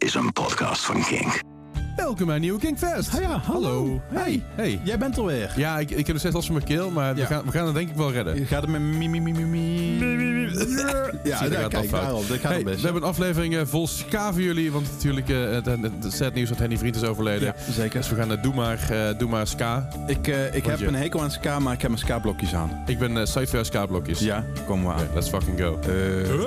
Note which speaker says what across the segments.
Speaker 1: is een podcast van Kink.
Speaker 2: Welkom bij een nieuwe Kingfest.
Speaker 3: Ja, hallo.
Speaker 2: Hey. Hey.
Speaker 3: Jij bent er weer.
Speaker 2: Ja, ik, ik heb nog steeds last van mijn keel, maar we,
Speaker 3: Ja.
Speaker 2: gaan, we gaan het denk ik wel redden.
Speaker 3: Je gaat het met mi, mi, mi, mi, mi. Ja,
Speaker 2: dat
Speaker 3: ja
Speaker 2: gaat wel
Speaker 3: kijk,
Speaker 2: fout.
Speaker 3: daarom. Dat gaat
Speaker 2: Hey,
Speaker 3: het
Speaker 2: we
Speaker 3: best.
Speaker 2: hebben een aflevering eh, vol ska voor jullie, want natuurlijk eh, het, het, het sad nieuws dat Henny Vriend is overleden.
Speaker 3: Ja, zeker.
Speaker 2: Dus we gaan naar Doe maar, eh, Doe maar ska.
Speaker 3: Ik, eh, ik heb
Speaker 2: je-
Speaker 3: een hekel aan ska, maar ik heb mijn ska-blokjes aan.
Speaker 2: Ik ben uh, Sidefair ska blokjes.
Speaker 3: Ja, komen we aan.
Speaker 2: Oké, let's fucking go.
Speaker 3: Eh,
Speaker 4: Sinds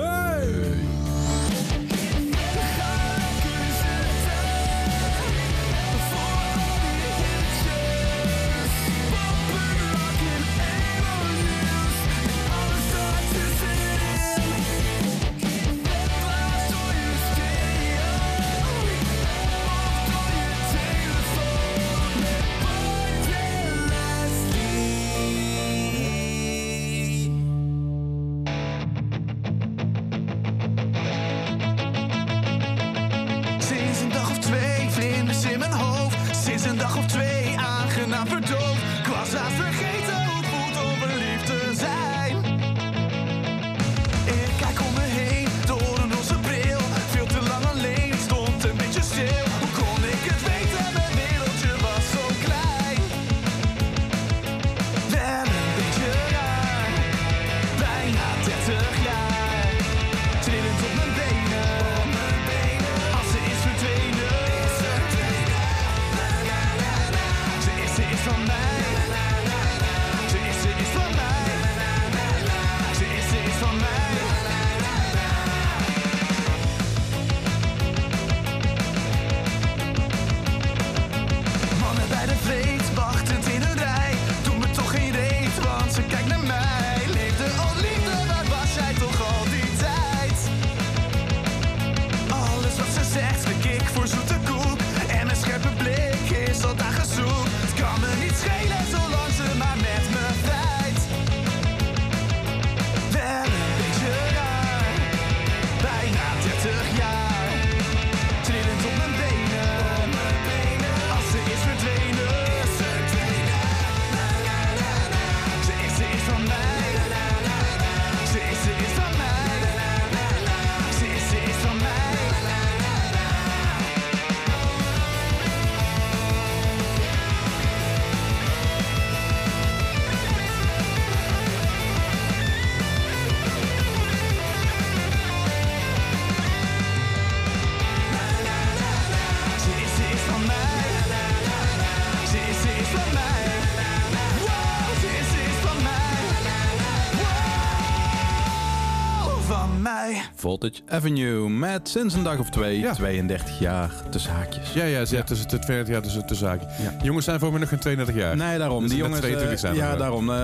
Speaker 4: mij.
Speaker 3: Voltage Avenue met sinds een dag of twee,
Speaker 2: Ja.
Speaker 3: 32 jaar tussen haakjes.
Speaker 2: Ja, ja, ze tussen de 32 jaar tussen de zaken.
Speaker 3: Ja.
Speaker 2: Jongens zijn voor mij nog geen 32 jaar.
Speaker 3: Nee, daarom.
Speaker 2: Dus
Speaker 3: die jongens,
Speaker 2: 22
Speaker 3: eh,
Speaker 2: zijn
Speaker 3: ja, daarom. eh,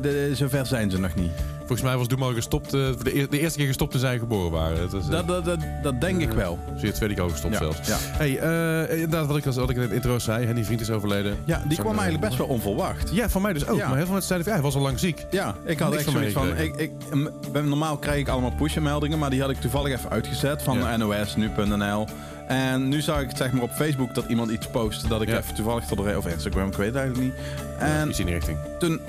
Speaker 3: de, zover zijn ze nog niet.
Speaker 2: Volgens mij was Doe maar gestopt, eh, de, de eerste keer gestopt toen zij geboren waren. Dat, eh,
Speaker 3: Dat, dat, dat, dat denk ik wel.
Speaker 2: zie je het tweede keer al gestopt
Speaker 3: Ja,
Speaker 2: zelfs.
Speaker 3: ja.
Speaker 2: Hey, eh, inderdaad, wat ik, als- wat ik in het intro zei, Henny Vriend is overleden.
Speaker 3: Ja, die kwam eigenlijk best wel onverwacht.
Speaker 2: Ja, van mij dus ook.
Speaker 3: Ja.
Speaker 2: Maar heel veel mensen zeiden ja, hij was al lang ziek.
Speaker 3: Ja, ik had echt zoiets van... Ik, ik, normaal krijg ik allemaal push-meldingen, maar die had ik toevallig even uitgezet van
Speaker 2: Ja.
Speaker 3: NOS, nu.nl. En nu zag ik zeg maar op Facebook dat iemand iets postte dat ik
Speaker 2: Ja.
Speaker 3: even toevallig tot de of Instagram, ik weet het eigenlijk niet. En
Speaker 2: Iets in die richting.
Speaker 3: toen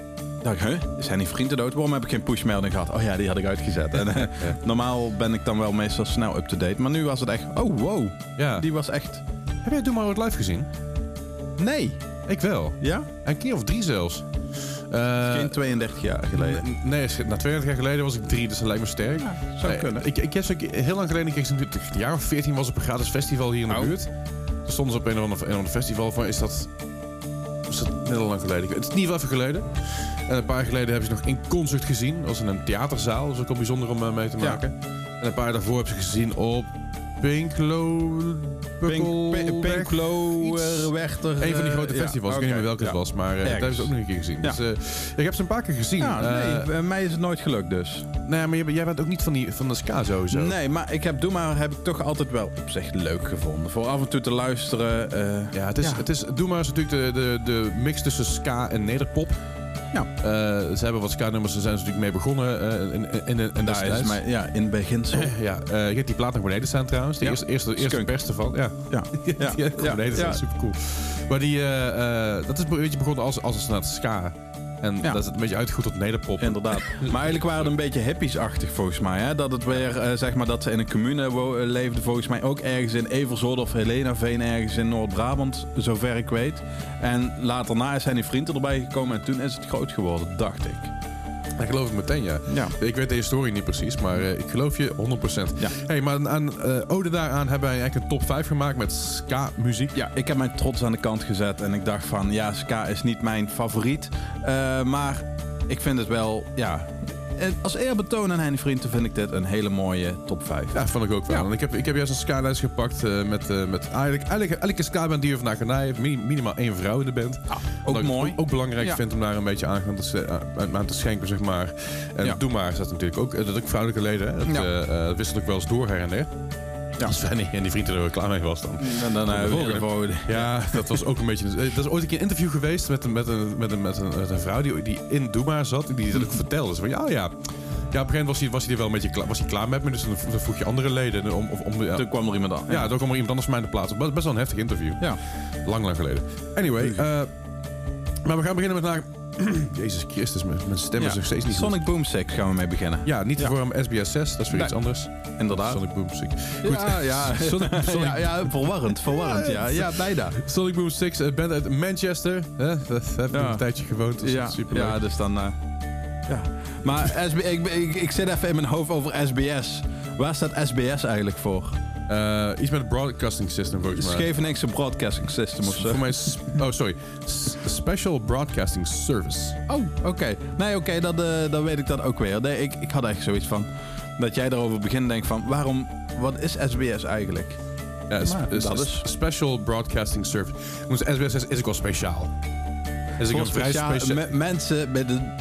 Speaker 3: dacht ik, huh, zijn die vrienden dood? Waarom heb ik geen push-melding gehad? Oh ja, die had ik uitgezet. En, eh, Normaal ben ik dan wel meestal snel up-to-date, maar nu was het echt, oh wow,
Speaker 2: Ja.
Speaker 3: die was echt...
Speaker 2: Heb jij Doe maar live gezien?
Speaker 3: Nee.
Speaker 2: Ik wel.
Speaker 3: Ja?
Speaker 2: Een keer of drie zelfs. Eh,
Speaker 3: Geen 32 jaar geleden.
Speaker 2: Nee, na 32 jaar geleden was ik drie, dus dat lijkt me sterk.
Speaker 3: zou
Speaker 2: Eh,
Speaker 3: kunnen.
Speaker 2: Ik, ik heb heel lang geleden, ik een jaar of 14 was op een gratis festival hier in de
Speaker 3: Oh.
Speaker 2: buurt. Toen stonden ze op een of ander, een of ander festival. Van, is dat, is dat heel lang geleden? Het is niet wel even geleden. En een paar jaar geleden hebben ze nog in concert gezien. Dat was in een theaterzaal. Dat is ook wel bijzonder om eh, mee te
Speaker 3: Ja.
Speaker 2: maken. En een paar jaar daarvoor hebben ze gezien op Pinklo...
Speaker 3: Pink, Pink, Pinklo,
Speaker 2: iets.
Speaker 3: eh.
Speaker 2: Een van die
Speaker 3: eh,
Speaker 2: grote
Speaker 3: ja,
Speaker 2: festivals. ik weet niet meer welke
Speaker 3: ja.
Speaker 2: het was, maar daar
Speaker 3: Ergens.
Speaker 2: hebben ze ook nog een keer gezien.
Speaker 3: Ja.
Speaker 2: Dus, ik heb ze een paar keer gezien. Eh,
Speaker 3: nee, mij is het nooit gelukt dus.
Speaker 2: nou ja, maar jij, bent ook niet van, die, van de ska sowieso.
Speaker 3: Nee, maar ik heb Doe Maar heb ik toch altijd wel op zich leuk gevonden. Voor af en toe te luisteren.
Speaker 2: Ja, het is, Het is, Doe maar is natuurlijk de, de, de mix tussen ska en nederpop.
Speaker 3: Ja.
Speaker 2: Eh, ze hebben wat ska-nummers, daar zijn ze natuurlijk mee begonnen eh, in, in, in, in
Speaker 3: daar is mijn, ja, in beginsel.
Speaker 2: Ja, eh, je hebt die plaat nog beneden staan trouwens. De
Speaker 3: Ja.
Speaker 2: eerste, eerste, eerste beste van. Ja,
Speaker 3: Ja, ja,
Speaker 2: beneden staan.
Speaker 3: ja.
Speaker 2: Super cool. Maar die, eh, eh, dat is een beetje begonnen als, als een ska En
Speaker 3: Ja.
Speaker 2: dat is het een beetje uitgegoed tot nederpop.
Speaker 3: Inderdaad. Maar eigenlijk waren het een beetje hippies-achtig volgens mij. Hè? Dat het weer, eh, zeg maar, dat ze in een commune eh, leefden. Volgens mij ook ergens in Everzoord of Helenaveen, ergens in Noord-Brabant, zover ik weet. En later na zijn die vrienden erbij gekomen en toen is het groot geworden, dacht ik.
Speaker 2: Dat geloof ik meteen, ja.
Speaker 3: Ja.
Speaker 2: Ik weet de historie niet precies, maar eh, ik geloof je 100%.
Speaker 3: Ja.
Speaker 2: Hey, maar aan eh, ode daaraan hebben wij eigenlijk een top 5 gemaakt met ska-muziek.
Speaker 3: Ja, ik heb mijn trots aan de kant gezet en ik dacht van, ja, ska is niet mijn favoriet. Eh, maar ik vind het wel, ja, als eerbetoon aan Henny Vrienden vind ik dit een hele mooie top 5.
Speaker 2: Ja, vond ik ook wel.
Speaker 3: Ja.
Speaker 2: En ik, heb, ik heb juist een ska-lijst gepakt eh, met, eh, met eigenlijk, eigenlijk elke ska-band die we vandaag gaan draaien, heeft mini- minimaal één vrouw in de band.
Speaker 3: ook
Speaker 2: Omdat ik
Speaker 3: mooi.
Speaker 2: het Ook belangrijk
Speaker 3: Ja.
Speaker 2: vind om daar een beetje aan, te, aan, aan te schenken, zeg maar. En
Speaker 3: Ja.
Speaker 2: Doe maar staat natuurlijk ook. eh, Dat ook vrouwelijke leden. hè. Dat,
Speaker 3: Ja.
Speaker 2: wisselt ook wel eens door her en der.
Speaker 3: Ja.
Speaker 2: Als Fanny en die vrienden er klaar mee was dan.
Speaker 3: En dan eh,
Speaker 2: de
Speaker 3: weer de
Speaker 2: volgende. Ja, dat was ook een beetje... eh, Dat is ooit een keer een interview geweest met een, met een, met een, met een, met een vrouw die, die in Doema zat. Die dat ook vertelde. Ze van, ja, ja. Ja, op een gegeven moment was hij, was hij er wel een beetje klaar, was hij klaar met me. Dus dan, vroeg je andere leden om... Om ja,
Speaker 3: Toen kwam er iemand aan.
Speaker 2: ja, toen kwam er iemand anders mij in de plaats. Best best wel een heftig interview.
Speaker 3: Ja.
Speaker 2: Lang, lang geleden. Anyway, eh, maar we gaan beginnen met naar... Jezus Christus, mijn, mijn stem is
Speaker 3: Ja.
Speaker 2: nog steeds niet goed.
Speaker 3: Sonic Boom 6 gaan we mee beginnen.
Speaker 2: Ja, niet de
Speaker 3: Ja.
Speaker 2: vorm SBS 6. Dat is weer
Speaker 3: Nee.
Speaker 2: iets anders.
Speaker 3: Inderdaad.
Speaker 2: Sonic Boom 6. Goed.
Speaker 3: Ja, ja.
Speaker 2: Sonic, Sonic,
Speaker 3: ja, ja, verwarrend, verwarrend. Ja, ja bijna.
Speaker 2: Sonic Boom 6, een band uit Manchester. Hè? Dat heb ik
Speaker 3: Ja.
Speaker 2: een tijdje gewoond. Dus
Speaker 3: Ja,
Speaker 2: super
Speaker 3: ja, dus dan... eh, ja. Maar SB, ik, ik, ik zit even in mijn hoofd over SBS. Waar staat SBS eigenlijk voor?
Speaker 2: Eh, iets met het broadcasting system volgens mij.
Speaker 3: Scheveningse Broadcasting System of zo.
Speaker 2: Voor mij is, oh sorry, S- Special Broadcasting Service.
Speaker 3: Oh, oké. Nee, oké, dat, eh, dan weet ik dat ook weer. Nee, ik, ik had echt zoiets van... Dat jij daarover begint en denkt van... Waarom... Wat is SBS eigenlijk?
Speaker 2: Ja,
Speaker 3: Maar dat is-
Speaker 2: Special Broadcasting Service. Zeggen, SBS is ook wel speciaal. Is ook een vrij
Speaker 3: speciaal-
Speaker 2: speciaal.
Speaker 3: me- mensen met een...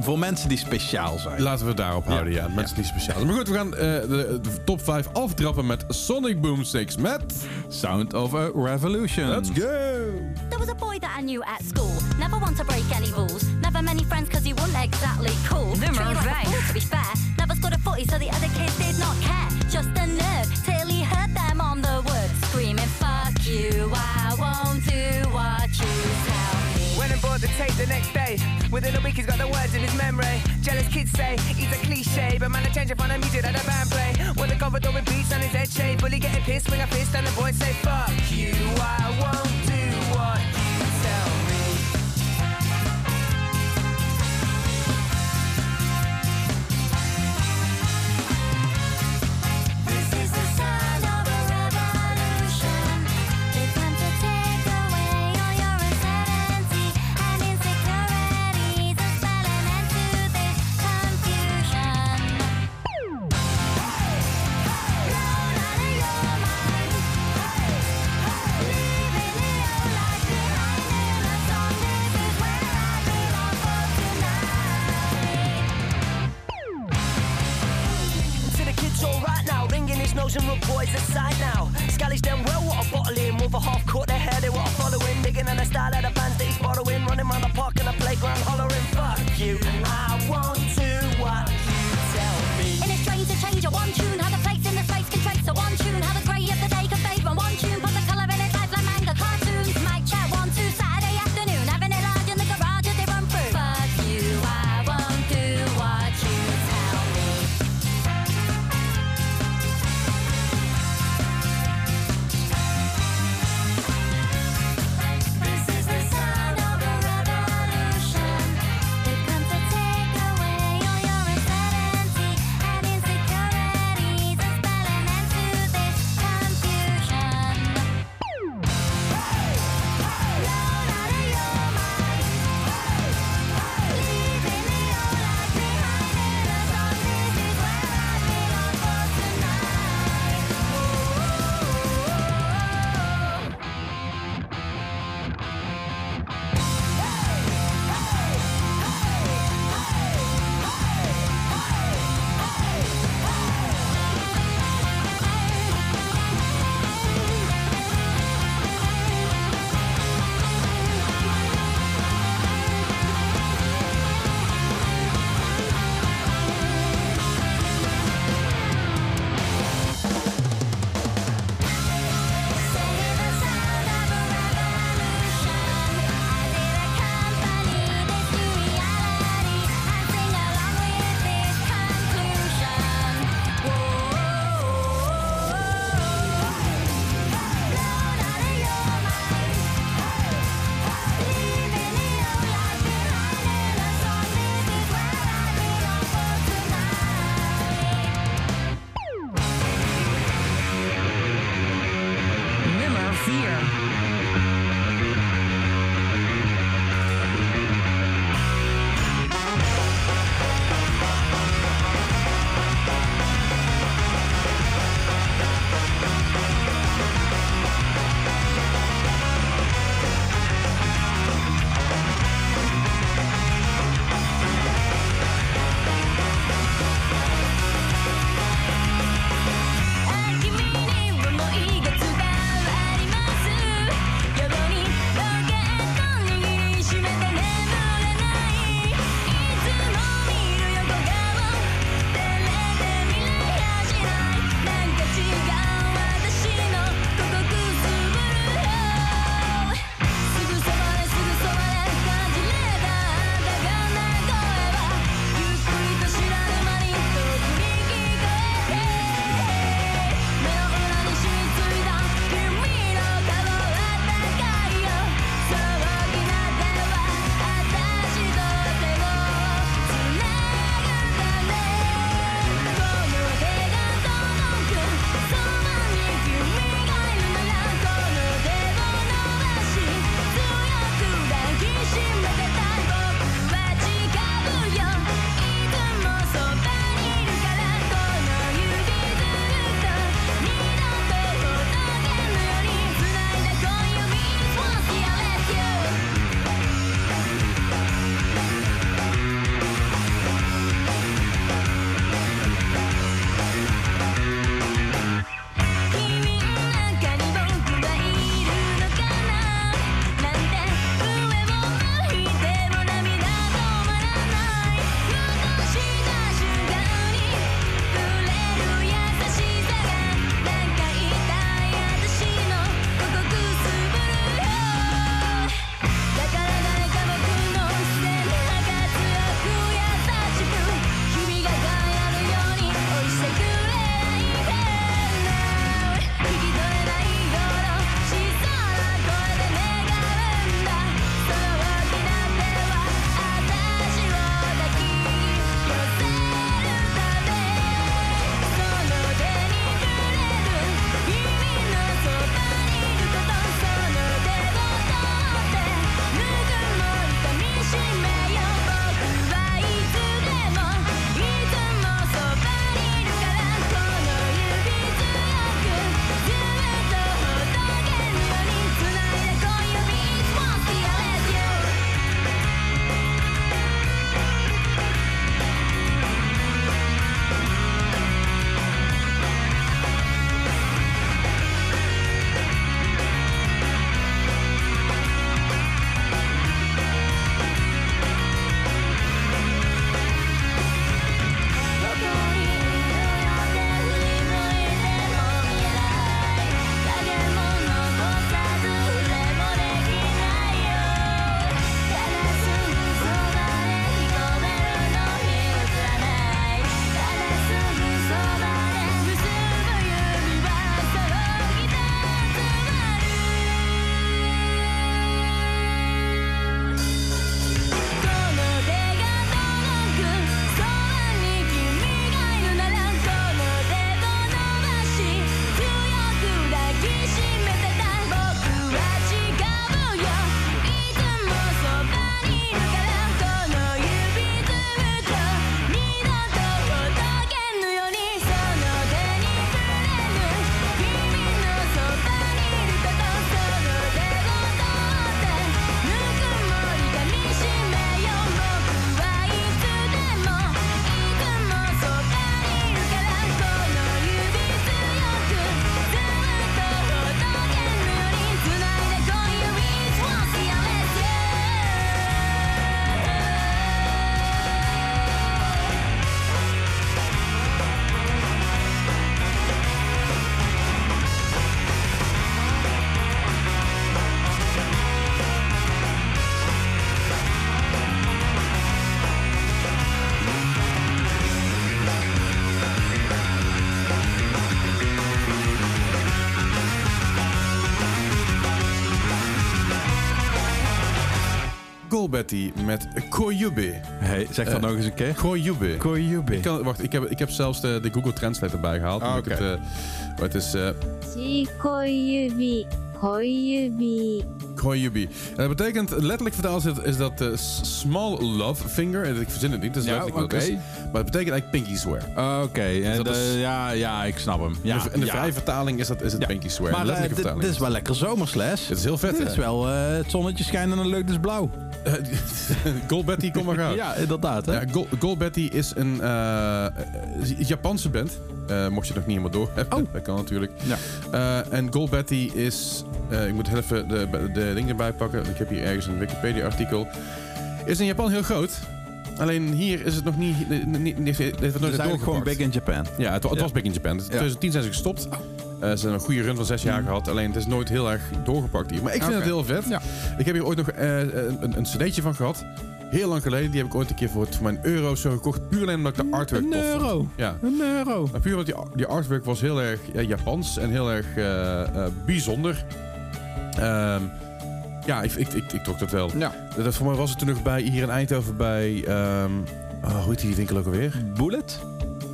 Speaker 3: Voor mensen die speciaal zijn.
Speaker 2: Laten we het daarop houden, ja. Mensen die speciaal zijn. Maar goed, we gaan eh, de, de top 5 aftrappen met Sonic Boom 6 met...
Speaker 3: Sound of a Revolution.
Speaker 2: Let's go!
Speaker 5: There was a boy that I knew at school. Never one to break any rules. Never many friends because he wasn't exactly cool.
Speaker 6: Nummer
Speaker 5: like a
Speaker 6: vijf.
Speaker 5: fool, to be fair. Never scored a footy so the other kids did not care. Just a nerd till he heard them on the woods screaming, "Fuck you! I won't do what you tell me."
Speaker 1: Went and bought the tape the next day. Within a week, he's got the words in his memory. Jealous kids say he's a cliche, but man, I change it from the music that the band play. When the cover door with beats on his head shape, bully getting pissed, swing a fist, and the boys say, Fuck you, I won't
Speaker 2: Betty met Koyubi.
Speaker 3: Hey, zeg dat
Speaker 2: eh,
Speaker 3: nog eens een keer.
Speaker 2: Koyubi.
Speaker 3: Koyubi.
Speaker 2: Ik wacht, ik heb, ik heb zelfs de, de Google Translate erbij gehaald.
Speaker 3: Ah,
Speaker 2: okay. Eh, het, is... Eh,
Speaker 7: uh,
Speaker 5: koyubi. Koyubi.
Speaker 2: Koyubi. En dat betekent, letterlijk vertaald is, is dat small love finger. En ik verzin het niet, dat is
Speaker 3: ja,
Speaker 2: letterlijk okay. Maar het betekent eigenlijk pinky swear.
Speaker 3: Ah,
Speaker 2: oké,
Speaker 3: dus
Speaker 2: en
Speaker 3: ja, ja, ik snap hem. Ja,
Speaker 2: en de, vrije vertaling is, dat, is het pinky swear.
Speaker 3: Maar dit is wel lekker zomersles.
Speaker 2: Het is heel vet, Het
Speaker 3: is wel, het zonnetje schijnt en een leuk is blauw.
Speaker 2: Gold Betty, kom maar gaan.
Speaker 3: Ja, inderdaad. Hè?
Speaker 2: Ja, Betty is een eh, eh, Japanse band. Eh, mocht je het nog niet helemaal door hebben.
Speaker 3: Oh.
Speaker 2: Dat kan natuurlijk.
Speaker 3: Ja.
Speaker 2: Eh, en Gold Betty is... eh, ik moet even de, de dingen erbij pakken. Ik heb hier ergens een Wikipedia-artikel. Is in Japan heel groot. Alleen hier is het nog niet... niet, niet, het nooit
Speaker 3: is gewoon big in Japan.
Speaker 2: Ja, het, wa- het was big in Japan. In 2010 zijn ze gestopt. Eh, ze hebben een goede run van zes jaar gehad. Alleen het is nooit heel erg doorgepakt hier. Maar ik vind het heel vet.
Speaker 3: Ja.
Speaker 2: Ik heb hier ooit nog eh, een, een, cd'tje van gehad. Heel lang geleden. Die heb ik ooit een keer voor, het, voor mijn euro zo gekocht. Puur alleen omdat ik de artwork
Speaker 3: Een
Speaker 2: tof vond.
Speaker 3: euro.
Speaker 2: Ja.
Speaker 3: Een euro.
Speaker 2: Maar puur omdat die, die artwork was heel erg ja, Japans en heel erg eh, bijzonder. Ehm, ja, ik, ik, ik, ik trok dat wel.
Speaker 3: Ja.
Speaker 2: Dat, voor mij was het toen nog bij, hier in Eindhoven bij... oh, hoe heet die winkel ook alweer?
Speaker 3: Bullet?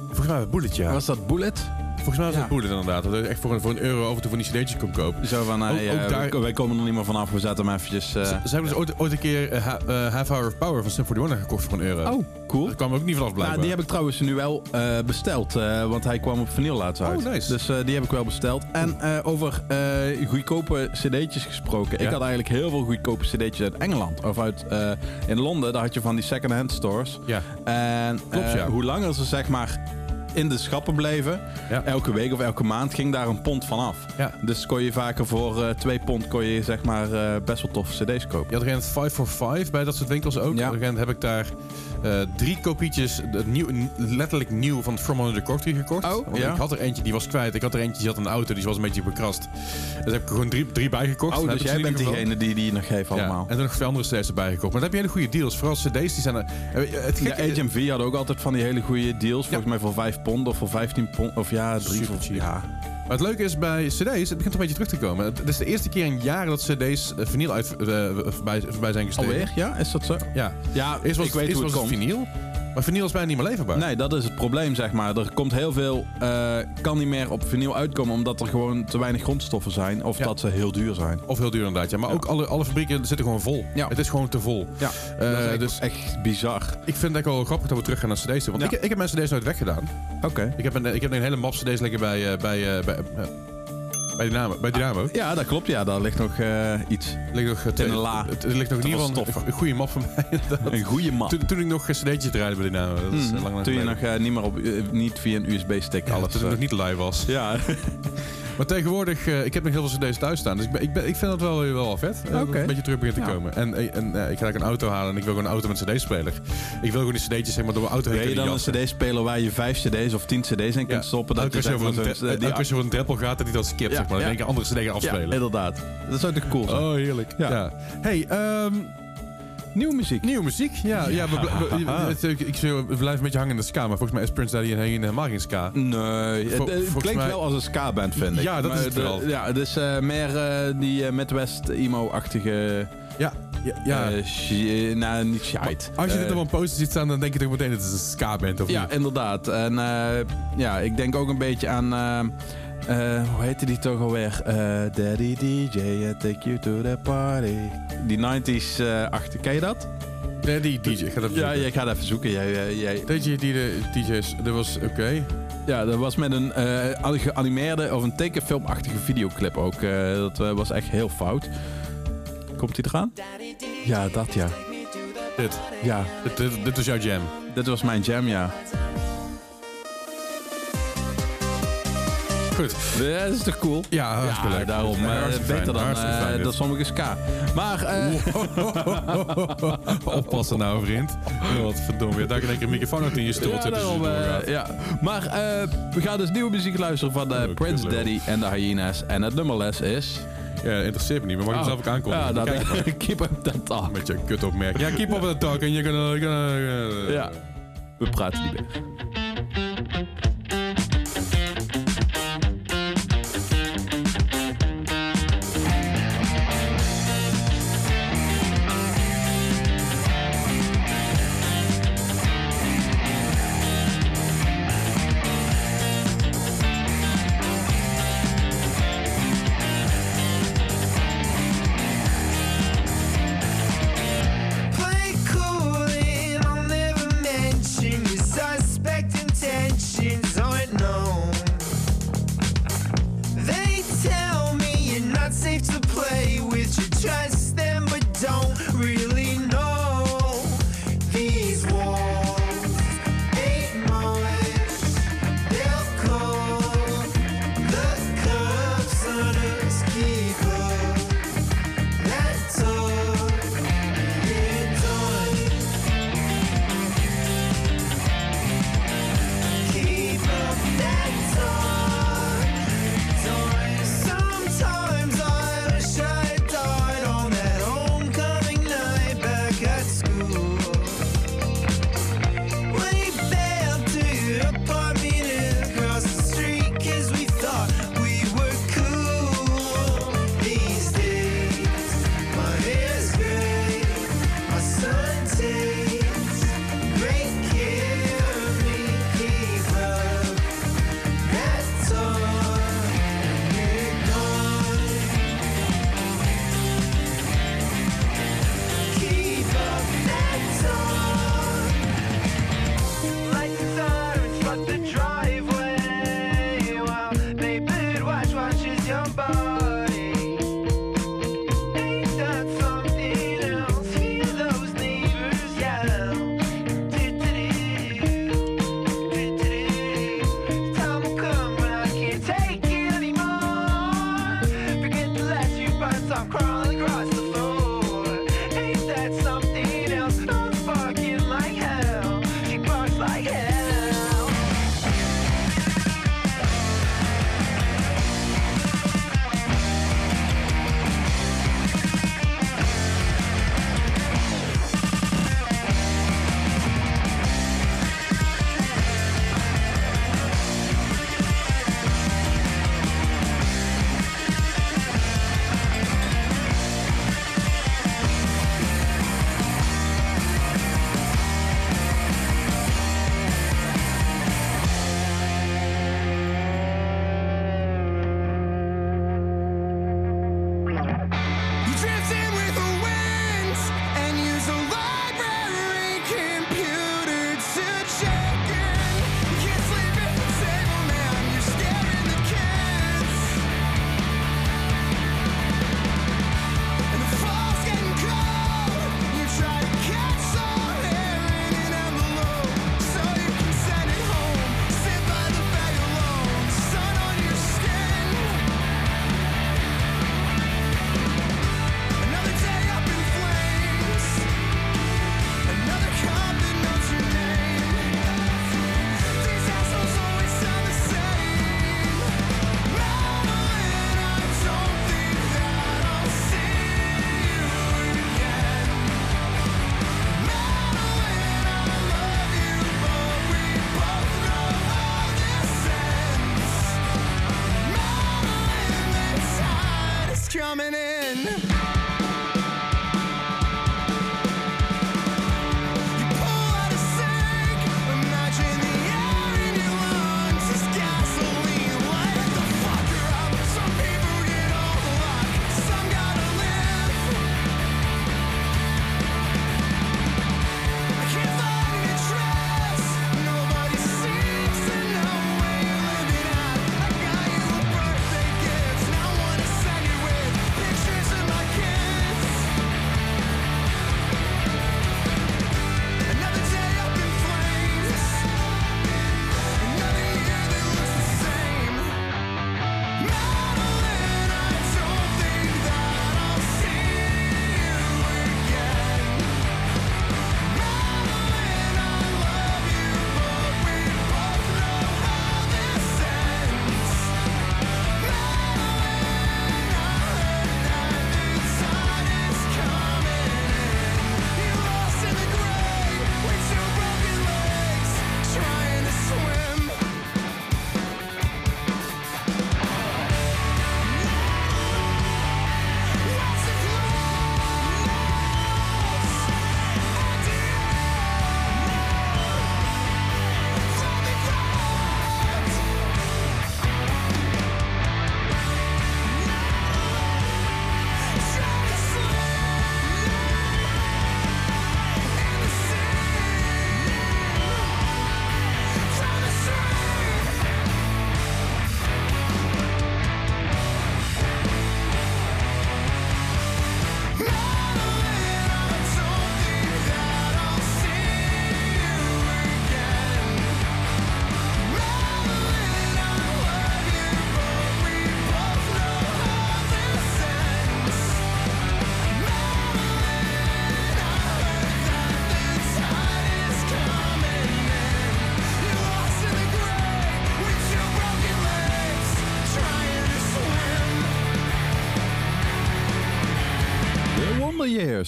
Speaker 2: Volgens mij Bullet, ja.
Speaker 3: Was dat Bullet?
Speaker 2: Volgens mij was
Speaker 3: Ja.
Speaker 2: dat Bullet inderdaad. Dat je echt voor een, voor een euro toe van die cd'tjes kon kopen.
Speaker 3: Zo van,
Speaker 2: Ook-
Speaker 3: ja,
Speaker 2: ook daar-
Speaker 3: wij- komen er niet meer vanaf. We zetten hem eventjes... eh,
Speaker 2: Ze, ze hebben dus ooit, ooit een keer eh, eh, Half Hour of Power van Symphony One gekocht voor een euro.
Speaker 3: Oh, cool.
Speaker 2: Dat kwam ook niet vanaf blijkbaar.
Speaker 3: Nou, die heb ik trouwens nu wel besteld, want hij kwam op vinyl laatst uit.
Speaker 2: Oh, nice.
Speaker 3: Dus die heb ik wel besteld. En over goedkope cd'tjes gesproken.
Speaker 2: Ja.
Speaker 3: Ik had eigenlijk heel veel goedkope cd'tjes uit Engeland. Of uit, in Londen, daar had je van die second-hand stores.
Speaker 2: Ja.
Speaker 3: En
Speaker 2: Klopt, ja.
Speaker 3: hoe langer ze zeg maar in de schappen bleven,
Speaker 2: Ja.
Speaker 3: elke week of elke maand ging daar een pond van af.
Speaker 2: Ja.
Speaker 3: Dus kon je vaker voor eh, twee pond kon je zeg maar eh, best wel toffe cd's kopen.
Speaker 2: Je had er een 5 for 5 bij dat soort winkels ook.
Speaker 3: Ja.
Speaker 2: Op een heb ik daar eh, drie kopietjes, nieuw, letterlijk nieuw van From Under the Cork Tree gekocht.
Speaker 3: Oh,
Speaker 2: Want
Speaker 3: ja.
Speaker 2: Ik had er eentje, die was kwijt. Ik had er eentje, die had een auto, die was een beetje bekrast. Dus heb ik er gewoon drie, drie bijgekocht.
Speaker 3: Oh, dus jij bent diegene die die nog geeft
Speaker 2: Ja,
Speaker 3: allemaal.
Speaker 2: en dan nog twee andere cd's erbij gekocht. Maar dan heb je hele goede deals. Vooral cd's, die zijn er... eh, Het
Speaker 3: Ja, HMV had ook altijd van die hele goede deals. Volgens mij voor 5 pond of voor 15 pond. Of ja, 3
Speaker 2: Super
Speaker 3: voor. Ja.
Speaker 2: Maar het leuke is bij cd's, het begint een beetje terug te komen. Het is de eerste keer in jaren dat cd's eh, vinyl uit, eh, voorbij, voorbij zijn gestegen.
Speaker 3: Alweer? Ja, is dat zo?
Speaker 2: Ja.
Speaker 3: Ja,
Speaker 2: Eerst was,
Speaker 3: ik
Speaker 2: het,
Speaker 3: weet
Speaker 2: eerst
Speaker 3: hoe
Speaker 2: was
Speaker 3: het
Speaker 2: het
Speaker 3: komt.
Speaker 2: vinyl. Maar vinyl is bijna niet meer leverbaar.
Speaker 3: Nee, dat is het probleem, zeg maar. Er komt heel veel, eh, kan niet meer op vinyl uitkomen omdat er gewoon te weinig grondstoffen zijn. Of
Speaker 2: Ja.
Speaker 3: dat ze heel duur zijn.
Speaker 2: Of heel duur inderdaad. Ja. Maar
Speaker 3: Ja.
Speaker 2: ook alle, alle fabrieken zitten gewoon vol.
Speaker 3: Ja.
Speaker 2: Het is gewoon te vol.
Speaker 3: Ja,
Speaker 2: Eh,
Speaker 3: dat is echt,
Speaker 2: dus
Speaker 3: echt bizar.
Speaker 2: ik vind het wel grappig dat we terug gaan naar cd's. Want ik, ik heb mijn cd's nooit weggedaan.
Speaker 3: Oké.
Speaker 2: Ik heb een, ik heb een hele map cd's liggen bij, eh, bij, bij, eh, bij Dynamo. Bij Dynamo.
Speaker 3: Ja, dat klopt. Ja, daar ligt nog eh, iets.
Speaker 2: Ligt nog, eh,
Speaker 3: een la.
Speaker 2: Het, er ligt nog in ieder geval een, goede map van mij. inderdaad.
Speaker 3: Een goede map.
Speaker 2: Toen, toen ik nog cd'tjes draaide bij Dynamo. Dat is
Speaker 3: Mhm.
Speaker 2: eh, lang, lang
Speaker 3: Toen je nog eh, niet meer op, eh, niet via een USB-stick
Speaker 2: Ja,
Speaker 3: alles.
Speaker 2: toen ik nog niet live was.
Speaker 3: ja.
Speaker 2: Maar tegenwoordig, eh, ik heb nog heel veel cd's thuis staan. Dus ik, ben, ik, ben, ik vind dat wel, wel, wel vet. een beetje terug begint te
Speaker 3: Ja.
Speaker 2: komen. En, eh, en eh, ik ga een auto halen en ik wil gewoon een auto met een cd-speler. Ik wil gewoon die cd'tjes zeg maar, door mijn auto heen
Speaker 3: Wil je dan een cd-speler waar je vijf cd's of tien cd's in kunt stoppen? Dat
Speaker 2: Elke
Speaker 3: je
Speaker 2: over een,
Speaker 3: die-
Speaker 2: over een drempel gaat dat hij dat skipt.
Speaker 3: Ja,
Speaker 2: zeg maar. Dan
Speaker 3: ja.
Speaker 2: denk ik een andere cd gaan
Speaker 3: Ja,
Speaker 2: afspelen.
Speaker 3: inderdaad. Dat zou toch cool zijn?
Speaker 2: oh, heerlijk. Ja.
Speaker 3: Ja.
Speaker 2: Hey, ehm,
Speaker 3: Nieuwe muziek.
Speaker 2: nieuwe muziek. Ja, ja. we, bl- we- het- ik, ik, we blijven een beetje hangen in de ska. Maar volgens mij is Prince Daddy en Heen helemaal geen ska.
Speaker 3: Nee, het, klinkt
Speaker 2: mij-
Speaker 3: wel als een ska-band, vind ik.
Speaker 2: Ja, dat is het
Speaker 3: de-. Ja, het is eh, meer eh, die eh, Midwest emo-achtige...
Speaker 2: Ja, ja. ja.
Speaker 3: nou, niet shite.
Speaker 2: Als je dit op een poster ziet staan, dan denk je toch meteen dat het is een ska-band of
Speaker 3: Ja,
Speaker 2: niet?
Speaker 3: inderdaad. En eh, ja, ik denk ook een beetje aan... eh, hoe heette die toch alweer? Eh, Daddy DJ, I take you to the party. Die 90s eh achter. Ken je dat?
Speaker 2: Die DJ. Ik ga dat even
Speaker 3: Ja,
Speaker 2: zoeken.
Speaker 3: jij gaat even zoeken. Jij, jij,
Speaker 2: DJ, DJ's, dat was oké.
Speaker 3: Ja, dat was met een eh, geanimeerde of een tekenfilmachtige videoclip ook. Dat was echt heel fout. Komt hij eraan? Ja, dat ja.
Speaker 2: Dit.
Speaker 3: Ja,
Speaker 2: Dit, dit, dit was jouw jam.
Speaker 3: dit was mijn jam, ja.
Speaker 2: Goed.
Speaker 3: Ja, dat is toch cool?
Speaker 2: Ja, hartstikke
Speaker 3: Ja,
Speaker 2: leuk.
Speaker 3: daarom. eh,
Speaker 2: Hartstikke
Speaker 3: beter
Speaker 2: fijn,
Speaker 3: dan,
Speaker 2: hartstikke
Speaker 3: eh, dan sommige ska. Maar eh,
Speaker 2: Oppassen nou, vriend. Oh, wat verdomme. Ja, daar kan ik een microfoon uit in je stoel
Speaker 3: ja, eh, ja. Maar eh, we gaan dus nieuwe muziek luisteren van eh,
Speaker 2: Oh,
Speaker 3: Prince. Daddy en de Hyenas. En het nummerles is...
Speaker 2: Ja, interesseert me niet, maar mag ik mezelf ook aankondigen?
Speaker 3: Ja, dat, keep up that talk.
Speaker 2: Met je kut opmerking. Ja, keep up the talk en je kan... eh,
Speaker 3: Ja, we praten niet meer.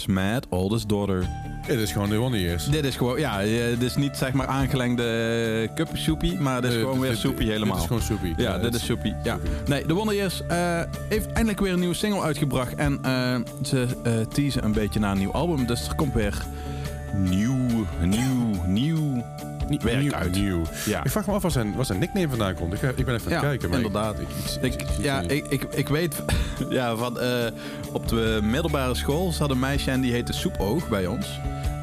Speaker 3: Met Oldest Daughter.
Speaker 2: Het is gewoon de Wonder Years.
Speaker 3: Dit is gewoon, ja, eh, dit is niet zeg maar aangelengde uh, kuppensoepie, maar dit is
Speaker 2: Eh,
Speaker 3: gewoon
Speaker 2: dit-
Speaker 3: weer
Speaker 2: dit-
Speaker 3: soepie helemaal.
Speaker 2: Dit is gewoon soepie.
Speaker 3: Ja, dit is soepie. Ja. Nee, The Wonder Years eh, heeft eindelijk weer een nieuwe single uitgebracht. En eh, ze eh teasen een beetje naar een nieuw album. Dus er komt weer nieuw, nieuw, nieuw
Speaker 2: Niet
Speaker 3: werk
Speaker 2: nieuw,
Speaker 3: uit.
Speaker 2: nieuw.
Speaker 3: Ja.
Speaker 2: Ik vraag me af waar zijn, waar zijn nickname vandaan komt. Ik, ga- ik ben even aan het kijken. Maar
Speaker 3: inderdaad.
Speaker 2: Ik, ik,
Speaker 3: Ik, ja, ik, ik, ik weet ja, van, eh, op de middelbare school zat een meisje en die heette Soepoog bij ons.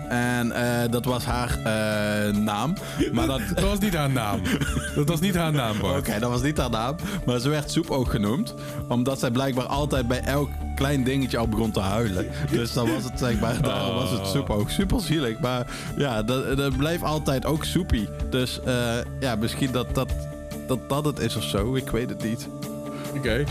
Speaker 3: En eh, dat was haar eh, naam. Maar dat,
Speaker 2: Dat was niet haar naam. Dat was niet haar naam.
Speaker 3: Oké, dat was niet haar naam. Maar ze werd Soepoog genoemd. Omdat zij blijkbaar altijd bij elk klein dingetje al begon te huilen. Dus dan was het zeg maar, daarom was het Soepoog. Super zielig. Maar ja, dat, dat bleef altijd ook soepie. Dus eh, ja, misschien dat dat, dat dat het is of zo. Ik weet het niet.
Speaker 2: Oké.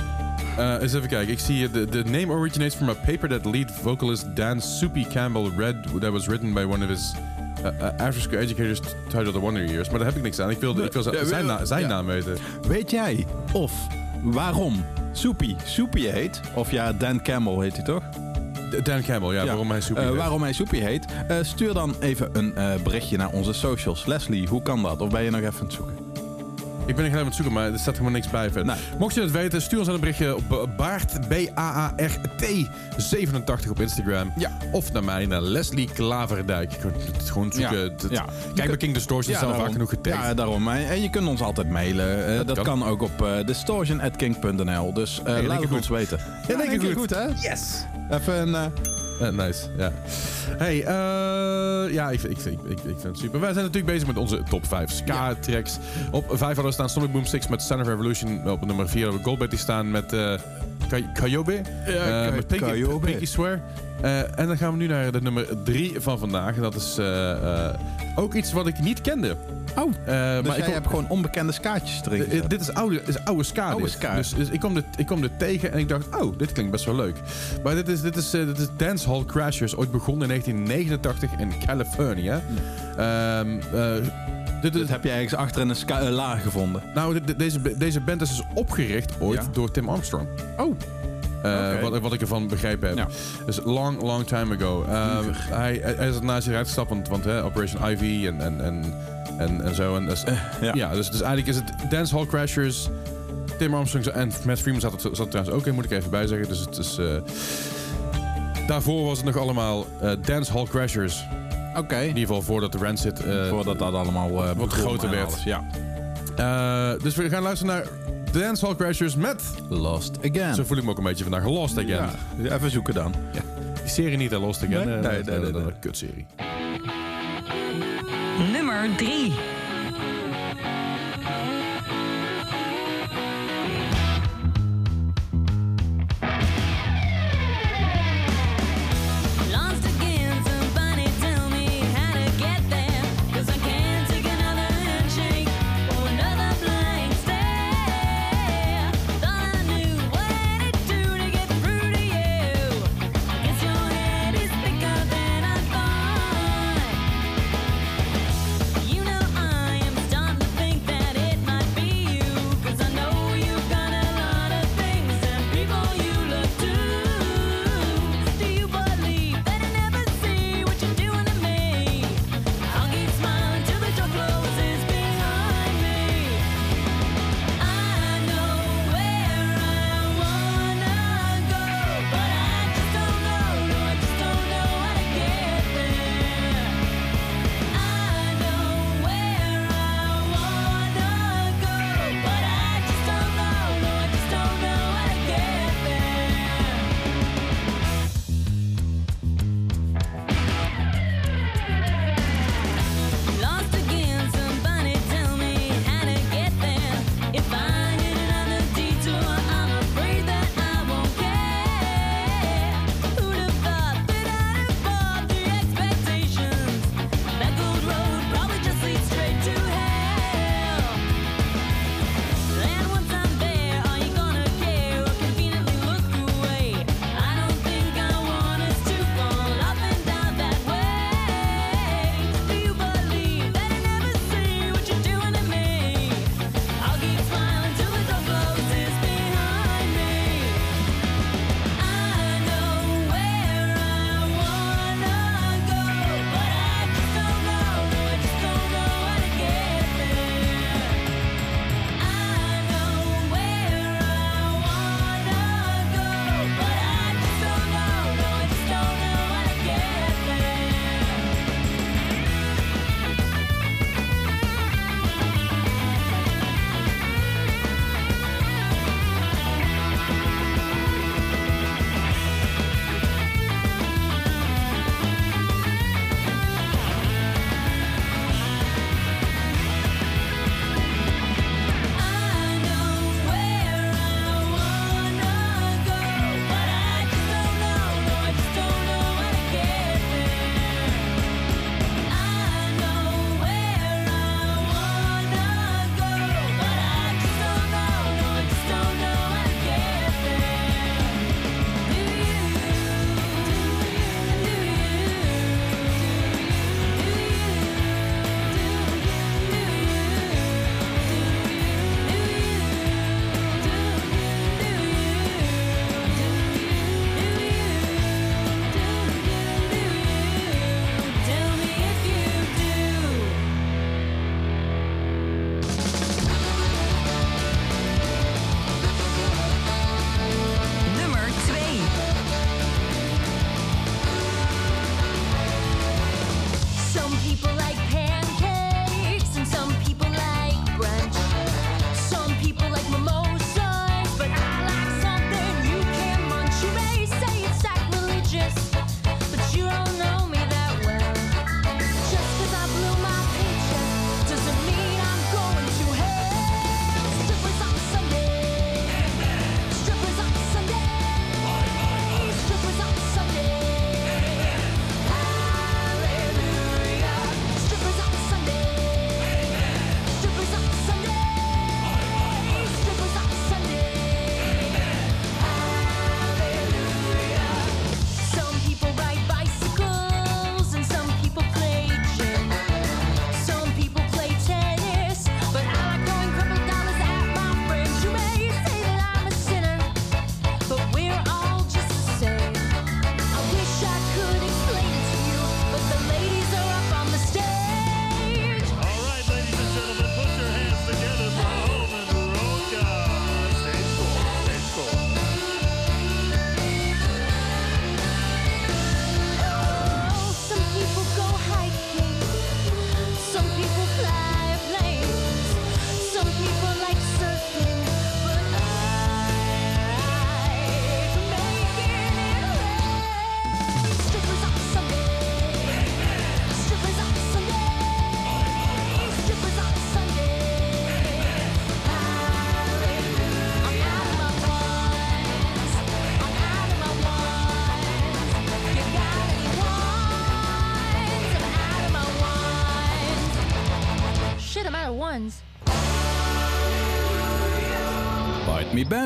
Speaker 2: Eh, eens even kijken. Ik zie hier, the, the name originates from a paper that lead vocalist Dan Soupy Campbell read that was written by one of his uh, uh, after-school educators titled The Wonder Years. Maar daar heb ik niks aan. Ik wil, ik wil
Speaker 3: Ja,
Speaker 2: zijn,
Speaker 3: wil-
Speaker 2: na- zijn
Speaker 3: ja.
Speaker 2: naam weten.
Speaker 3: Weet jij of waarom Soepy Soepy heet? Of ja, Dan Campbell heet hij toch?
Speaker 2: Dan Campbell, ja, waarom hij Soupy
Speaker 3: Eh,
Speaker 2: heet.
Speaker 3: waarom hij Soepy heet? Eh, stuur dan even een eh, berichtje naar onze socials. Leslie, hoe kan dat? Of ben je nog even aan het zoeken?
Speaker 2: Ik ben er even aan het zoeken, maar er staat helemaal niks bij.
Speaker 3: Nee.
Speaker 2: Mocht je het weten, stuur ons dan een berichtje op eh, Baart, B-A-A-R-T87 op Instagram.
Speaker 3: Ja.
Speaker 2: Of naar mij, naar Leslie Klaverdijk. Je kunt het gewoon zoeken.
Speaker 3: Ja. Ja.
Speaker 2: Kijk bij King Distortion, ja, staan vaak genoeg getagd.
Speaker 3: Ja, daarom. En en je kunt ons altijd mailen. Eh,
Speaker 2: Dat
Speaker 3: dat,
Speaker 2: kan.
Speaker 3: kan. ook op uh, distortion.king.nl. Dus eh
Speaker 2: één
Speaker 3: laat het ons
Speaker 2: goed.
Speaker 3: weten.
Speaker 2: In één keer goed.
Speaker 3: hè?
Speaker 2: Yes!
Speaker 3: Even een... eh,
Speaker 2: nice, ja. Hey, eh, ja, ik, ik, ik, ik, vind het super. Wij zijn natuurlijk bezig met onze top 5 ska-tracks. Op 5 hadden we staan Sonic Boom 6 met Son of Revolution. Op nummer 4 hadden we Goldbetty staan met Kay- Kayobe.
Speaker 3: Ja,
Speaker 2: Eh, met Pinky,
Speaker 3: Kayobe.
Speaker 2: Pinky Swear. Eh, en dan gaan we nu naar de nummer 3 van vandaag. Dat is eh, ook iets wat ik niet kende.
Speaker 3: Oh, dus
Speaker 2: maar ik
Speaker 3: jij
Speaker 2: kom-
Speaker 3: hebt gewoon onbekende skaatjes erin
Speaker 2: dit is oude, is oude ska.
Speaker 3: Oude ska.
Speaker 2: Dus, dus ik, kwam dit, ik kwam dit tegen en ik dacht, oh, dit klinkt best wel leuk. Maar dit is, dit is, dit is Dancehall Crashers, ooit begonnen in 1989 in Californië. Ehm, eh, dit
Speaker 3: heb je ergens achter in een eh, laag gevonden.
Speaker 2: nou, dit- deze, deze band is dus opgericht ooit
Speaker 3: Ja.
Speaker 2: door Tim Armstrong.
Speaker 3: Oh.
Speaker 2: Eh, wat, wat ik ervan begrepen heb.
Speaker 3: Ja.
Speaker 2: Dus long, long time ago. Ehm, hij, is er naast zich uitgestapt, want, want hè, Operation Ivy en, en, en, en, en zo. En, dus,
Speaker 3: ja.
Speaker 2: ja. dus, dus eigenlijk is het Dancehall Crashers, Tim Armstrong en Matt Freeman zat, er- zat er trouwens ook in, moet ik even bij zeggen. Dus het is... eh, daarvoor was het nog allemaal eh Dancehall Crashers.
Speaker 3: Oké.
Speaker 2: In ieder geval voordat de Rancid... eh
Speaker 3: Voordat dat allemaal eh,
Speaker 2: wat groter werd.
Speaker 3: alles. Ja.
Speaker 2: eh, dus we gaan luisteren naar Dancehall Crashers met...
Speaker 3: Lost Again.
Speaker 2: Zo voel ik me ook een beetje vandaag. Lost Again.
Speaker 3: Ja, even zoeken dan.
Speaker 2: Die serie niet, hè, Lost Again.
Speaker 3: Nee,
Speaker 2: eh,
Speaker 3: nee,
Speaker 2: dat-
Speaker 3: nee, nee, nee.
Speaker 2: een kutserie.
Speaker 1: Nummer 3.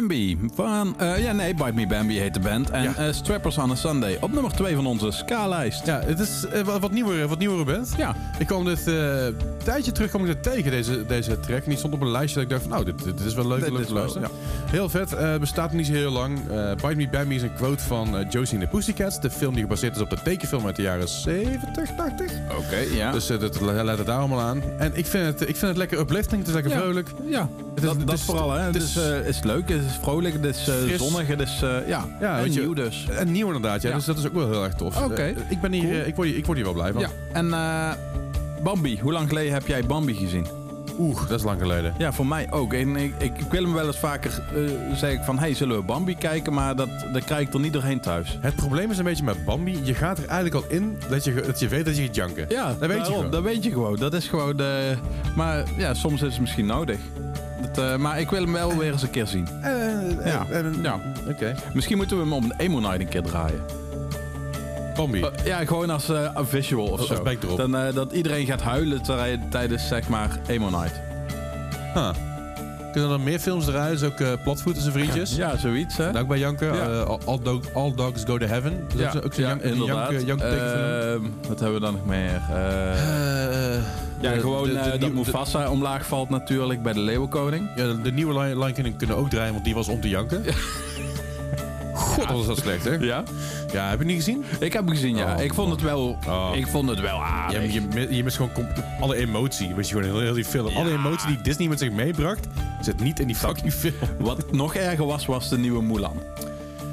Speaker 3: Bambi. Van, eh, ja, nee, Bite Me Bambi heet de band. En
Speaker 2: Ja.
Speaker 3: eh, Strappers on a Sunday. Op nummer 2 van onze ska-lijst.
Speaker 2: Ja, het is eh, wat, wat, nieuwere, wat nieuwere band.
Speaker 3: Ja.
Speaker 2: Ik kwam dit eh, een tijdje terug kwam ik dit tegen, deze, deze track. En die stond op een lijstje dat ik dacht van, nou, dit, dit is wel leuk,
Speaker 3: Dit
Speaker 2: leuk te luisteren. Heel vet, eh, bestaat niet zo heel lang. Eh Bite Me Bambi is een quote van Josie and the Pussycats. De film die gebaseerd is op de tekenfilm uit de jaren 70, 80.
Speaker 3: Oké, ja.
Speaker 2: Dus dat let het daar allemaal aan. En ik vind het, ik vind het lekker uplifting, het is lekker
Speaker 3: Ja.
Speaker 2: vrolijk.
Speaker 3: ja,
Speaker 2: Het is-
Speaker 3: dat,
Speaker 2: het
Speaker 3: dat
Speaker 2: is-
Speaker 3: vooral, hè. Het
Speaker 2: het
Speaker 3: is, eh, is leuk, het is vrolijk, het is zonnig, het is, ja,
Speaker 2: Ja,
Speaker 3: en
Speaker 2: weet je,
Speaker 3: nieuw dus.
Speaker 2: En nieuw inderdaad, ja. Dus dat is ook wel heel erg tof.
Speaker 3: Oké.
Speaker 2: Ik, ben hier, ik, word hier, ik word hier wel blij van.
Speaker 3: Ja, en Bambi, hoe lang geleden heb jij Bambi gezien?
Speaker 2: Oeh, dat is lang geleden.
Speaker 3: Ja, voor mij ook. En ik, ik, ik wil hem wel eens vaker eh zeg ik van, hey, zullen we Bambi kijken? Maar dat, dat krijg ik er niet doorheen thuis.
Speaker 2: Het probleem is een beetje met Bambi. Je gaat er eigenlijk al in dat je, dat je weet dat je gaat janken.
Speaker 3: Ja,
Speaker 2: dat weet je
Speaker 3: daarom,
Speaker 2: gewoon.
Speaker 3: Dat weet je gewoon. Dat is gewoon de... Maar ja, soms is het misschien nodig. Dat, eh, maar ik wil hem wel weer eens een keer zien.
Speaker 2: Eh,
Speaker 3: Ja. Ja.
Speaker 2: Oké.
Speaker 3: Misschien moeten we hem op een emo night een keer draaien. Ja, gewoon als eh, een visual of
Speaker 2: Als
Speaker 3: zo.
Speaker 2: backdrop.
Speaker 3: Dan, eh, dat iedereen gaat huilen tijdens, zeg maar, emo night.
Speaker 2: Huh. Kunnen er dan meer films draaien? Dus ook eh Platvoet en zijn vriendjes?
Speaker 3: Ja, zoiets, hè?
Speaker 2: Ook bij janken.
Speaker 3: Ja.
Speaker 2: Eh, all, all, dog- all Dogs Go to Heaven. Dat is ook zo- ook zo'n tekenfilm.
Speaker 3: Ehm, wat hebben we dan nog meer? Ja,
Speaker 2: de-
Speaker 3: gewoon
Speaker 2: de- de
Speaker 3: dat Mufasa omlaag valt natuurlijk bij de Leeuwenkoning.
Speaker 2: Ja, de nieuwe Lion Lion King kunnen ook draaien, want die was om te janken. God, wat was dat slecht, hè?
Speaker 3: Ja?
Speaker 2: Ja, heb je niet gezien?
Speaker 3: Ik heb hem gezien, ja.
Speaker 2: Oh,
Speaker 3: ik vond het wel...
Speaker 2: Oh.
Speaker 3: Ik vond het wel
Speaker 2: Je,
Speaker 3: aardig.
Speaker 2: je, mi- je mist gewoon alle emotie. Weet je, gewoon heel, heel die film. Alle emotie die Disney met zich meebracht, zit niet in die fucking film.
Speaker 3: Wat nog erger was, was de nieuwe Mulan.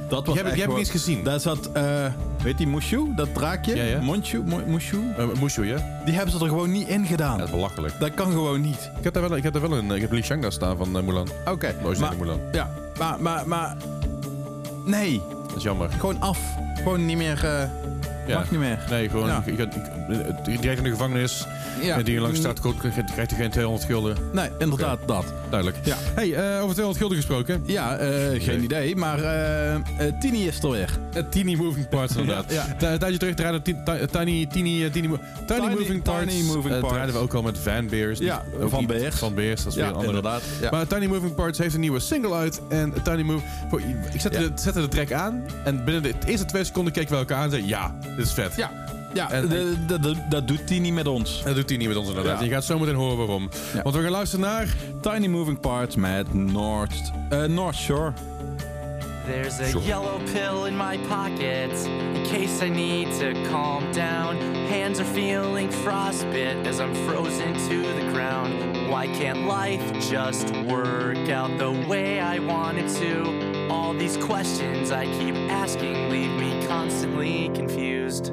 Speaker 3: Dat was
Speaker 2: Die heb ik-
Speaker 3: echt
Speaker 2: die heb ik
Speaker 3: gewoon-
Speaker 2: niet eens gezien.
Speaker 3: Daar zat, eh weet die Mushu, dat draakje?
Speaker 2: Ja, ja.
Speaker 3: Monshu, Mo- Mushu?
Speaker 2: Uh, Mushu, ja?
Speaker 3: Die hebben ze er gewoon niet in gedaan.
Speaker 2: Ja, dat is belachelijk.
Speaker 3: Dat kan gewoon niet.
Speaker 2: Ik heb daar wel, ik heb daar wel een... Ik heb Li staan van eh, Mulan.
Speaker 3: Oké, maar,
Speaker 2: Mulan.
Speaker 3: ja, maar, maar, maar... Nee,
Speaker 2: Dat is jammer.
Speaker 3: gewoon af. Gewoon niet meer... eh,
Speaker 2: Ja.
Speaker 3: Mag niet meer.
Speaker 2: Nee, gewoon...
Speaker 3: Ja.
Speaker 2: Ik, ik, ik, ik- direct in de gevangenis.
Speaker 3: Ja.
Speaker 2: En die langs staat, krijgt hij geen 200 gulden.
Speaker 3: Nee, inderdaad, dat.
Speaker 2: Duidelijk.
Speaker 3: Ja.
Speaker 2: Hey, eh, over 200 gulden gesproken.
Speaker 3: Ja, eh, geen idee, maar eh Tini is er weer.
Speaker 2: Tiny Moving Parts, inderdaad.
Speaker 3: Ja.
Speaker 2: Een tijdje terug draaiden Tiny, tiny, tiny, mo- tiny,
Speaker 3: Tiny-
Speaker 2: Moving Parts.
Speaker 3: Tiny Moving Parts.
Speaker 2: draaiden we ook al met Van Beers.
Speaker 3: Ja, Van Beers.
Speaker 2: Van Beers, dat is weer een andere.
Speaker 3: inderdaad.
Speaker 2: Maar Tiny Moving Parts heeft een nieuwe single uit. En Tiny Move... Ik zette, de, zette de track aan. En binnen de eerste twee seconden keken we elkaar aan en zeiden... Ja, dit is vet.
Speaker 3: Ja, ja
Speaker 2: En-
Speaker 3: de- de- de- dat doet Tini met ons.
Speaker 2: Dat doet hij niet met ons inderdaad.
Speaker 3: Ja.
Speaker 2: Je gaat zo meteen horen waarom.
Speaker 3: Ja.
Speaker 2: Want we gaan luisteren naar...
Speaker 3: Tiny Moving Parts met North, eh, North Shore.
Speaker 5: There's a yellow pill in my pocket in case I need to calm down. Hands are feeling frostbit as I'm frozen to the ground. Why can't life just work out the way I want it to? All these questions I keep asking leave me constantly confused.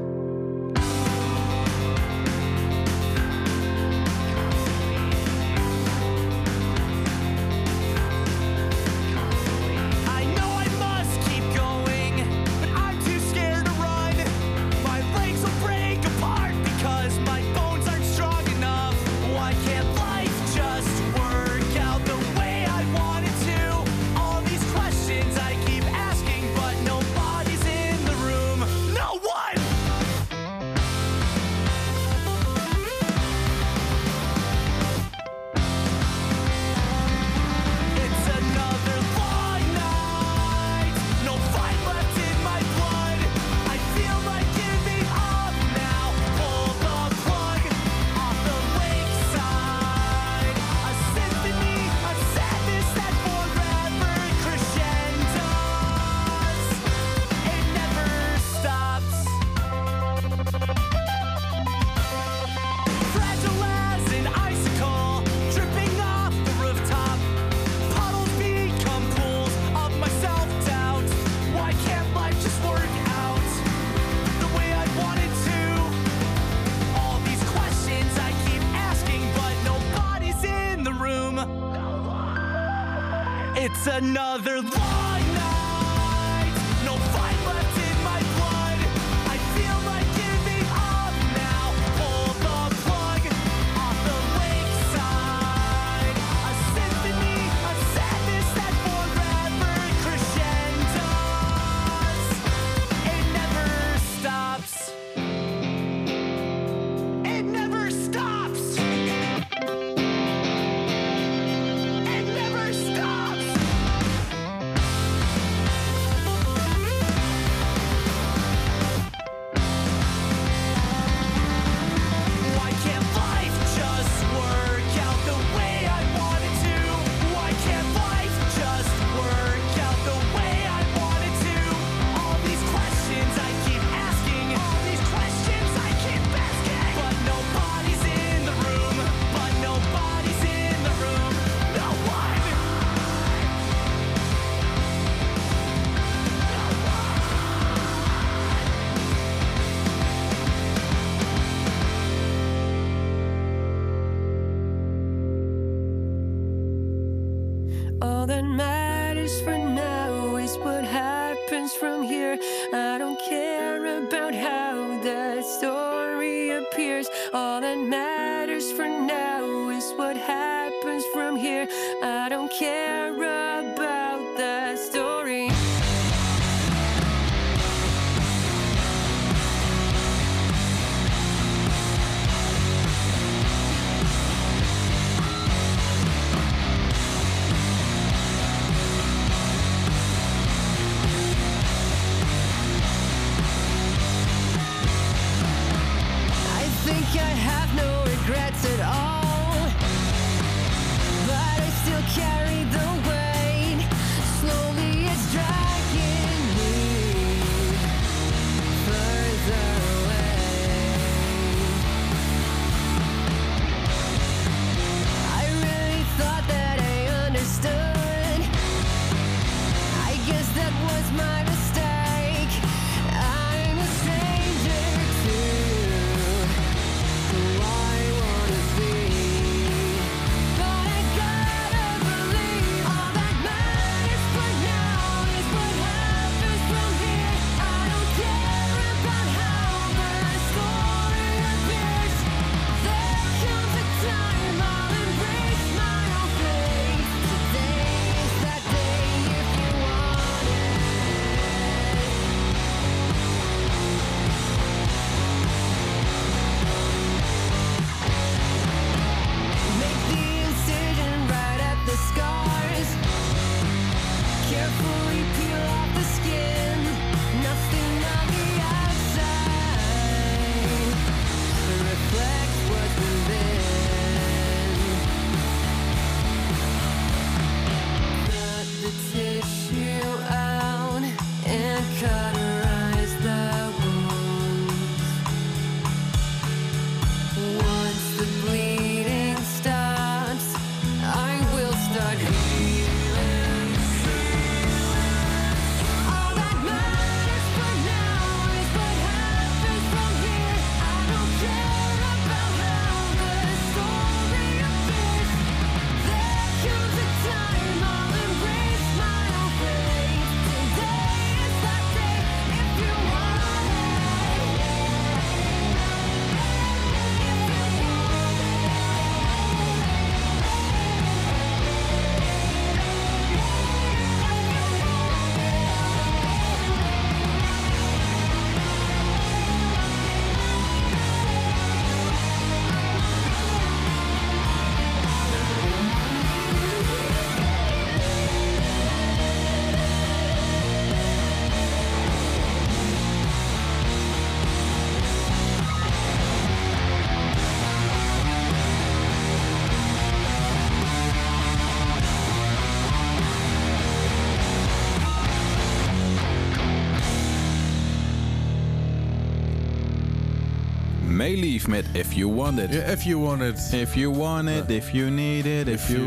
Speaker 3: Mayleaf met If You Want It.
Speaker 2: If you want it.
Speaker 3: If you want it, if you need it, if,
Speaker 2: If
Speaker 3: you,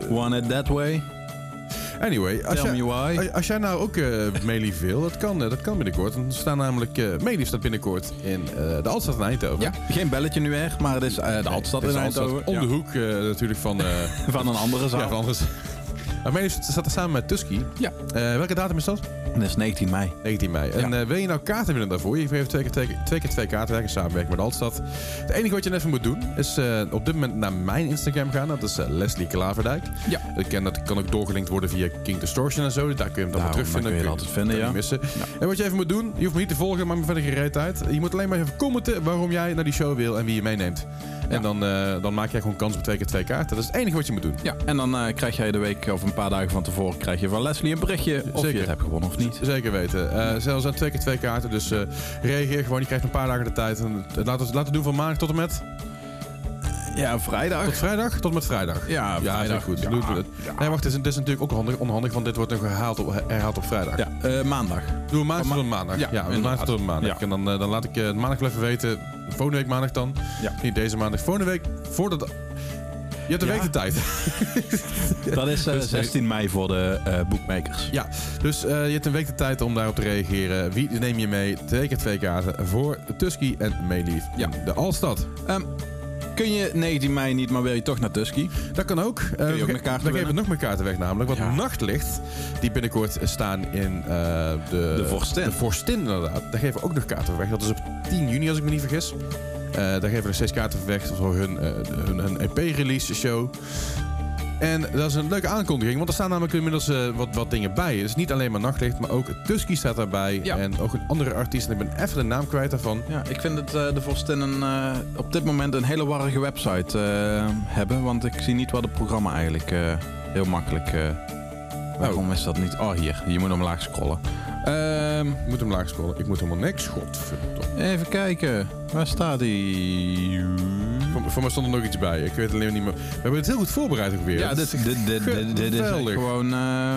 Speaker 2: you-
Speaker 3: want it that way.
Speaker 2: Anyway, als,
Speaker 3: Tell
Speaker 2: jij,
Speaker 3: me why.
Speaker 2: als- jij nou ook Meelief wil, dat kan, eh, dat kan binnenkort. Want er staan namelijk, eh Meelief staat binnenkort in de Altstad in Eindhoven.
Speaker 3: Ja, geen belletje nu echt, maar het is de Altstad
Speaker 2: Het
Speaker 3: in Eindhoven.
Speaker 2: Om de hoek natuurlijk van...
Speaker 3: Van een andere zaal.
Speaker 2: ja, van anders. Maar Meelief staat er samen met Tusky.
Speaker 3: Ja.
Speaker 2: Eh, welke datum is dat?
Speaker 3: Dat is 19 mei.
Speaker 2: 19 mei. En
Speaker 3: Ja.
Speaker 2: eh, wil je nou kaarten winnen daarvoor? Je heeft twee keer twee, twee keer twee kaarten. Wij samenwerken met Altstad. Het enige wat je even moet doen, is eh, op dit moment naar mijn Instagram gaan. Dat is Leslie Klaverdijk.
Speaker 3: Ja.
Speaker 2: Ik ken dat kan ook doorgelinkt worden via King Distortion en zo. Daar kun je hem dan weer terugvinden.
Speaker 3: daar kun je altijd vinden,
Speaker 2: kan
Speaker 3: ja.
Speaker 2: missen.
Speaker 3: Ja.
Speaker 2: En wat je even moet doen, je hoeft me niet te volgen, maar me verder geen reet uit. Je moet alleen maar even commenten waarom jij naar die show wil en wie je meeneemt. En dan, eh, dan maak jij gewoon kans op twee keer twee kaarten. Dat is het enige wat je moet doen.
Speaker 3: Ja, en dan eh, krijg jij de week of een paar dagen van tevoren krijg je van Leslie een berichtje of
Speaker 2: Zeker.
Speaker 3: je het hebt gewonnen of niet.
Speaker 2: Zeker weten. Eh zelfs aan twee keer twee kaarten. Dus reageer gewoon. Je krijgt een paar dagen de tijd. En, laten we laten we doen van maandag tot en met...
Speaker 3: Ja, vrijdag.
Speaker 2: Tot vrijdag? Tot met vrijdag.
Speaker 3: Ja, vrijdag.
Speaker 2: goed.
Speaker 3: Ja, ja.
Speaker 2: Nee, wacht. Het is, het is natuurlijk ook onhandig, onhandig, want dit wordt nog herhaald op, herhaald op vrijdag.
Speaker 3: Ja, eh, maandag.
Speaker 2: Doe maandag tot maandag.
Speaker 3: Ja,
Speaker 2: maandag tot maandag. En dan, dan laat ik eh, maandag wel even weten. Volgende week maandag dan.
Speaker 3: Ja.
Speaker 2: Niet deze maandag. Volgende week voordat... Je hebt een
Speaker 3: Ja.
Speaker 2: week de tijd.
Speaker 3: Dat is eh,
Speaker 2: Dus,
Speaker 3: 16 mei voor de eh boekmakers.
Speaker 2: Ja, dus eh, je hebt een week de tijd om daarop te reageren. Wie neem je mee? Twee keer twee kaarten voor Tusky en Meelief.
Speaker 3: Ja.
Speaker 2: De Alstad.
Speaker 3: Ehm, kun je 19 mei niet, maar wil je toch naar Tusky?
Speaker 2: Dat kan ook. Eh,
Speaker 3: je kaarten
Speaker 2: Dan geven we
Speaker 3: winnen?
Speaker 2: nog meer kaarten weg namelijk. Want
Speaker 3: Ja.
Speaker 2: Nachtlicht, die binnenkort staan in eh, de...
Speaker 3: De Vorstin.
Speaker 2: De Vorstin inderdaad. Daar geven we ook nog kaarten weg. Dat is op 10 juni als ik me niet vergis. Eh, daar geven we nog steeds kaarten weg voor hun, eh, hun, hun EP-release show. En dat is een leuke aankondiging, want er staan namelijk inmiddels eh, wat, wat dingen bij. Het is niet alleen maar Nachtlicht, maar ook Tusky staat daarbij.
Speaker 3: Ja.
Speaker 2: En ook een andere artiest. En ik ben even de naam kwijt daarvan.
Speaker 3: Ja, ik vind het eh, de Vorstin een, eh, op dit moment een hele warrige website hebben. Want ik zie niet wat het programma eigenlijk heel makkelijk... eh, waarom is dat niet? Oh, hier. Je moet omlaag scrollen. Ehm,
Speaker 2: Ik moet hem laag scrollen. Ik moet helemaal niks. Godverdomme.
Speaker 3: even kijken. Waar staat hij?
Speaker 2: Voor, voor mij stond er nog iets bij. Ik weet alleen niet meer. We hebben het heel goed voorbereid ook weer.
Speaker 3: Ja, dit, dit, dit, dit, dit is gewoon... eh,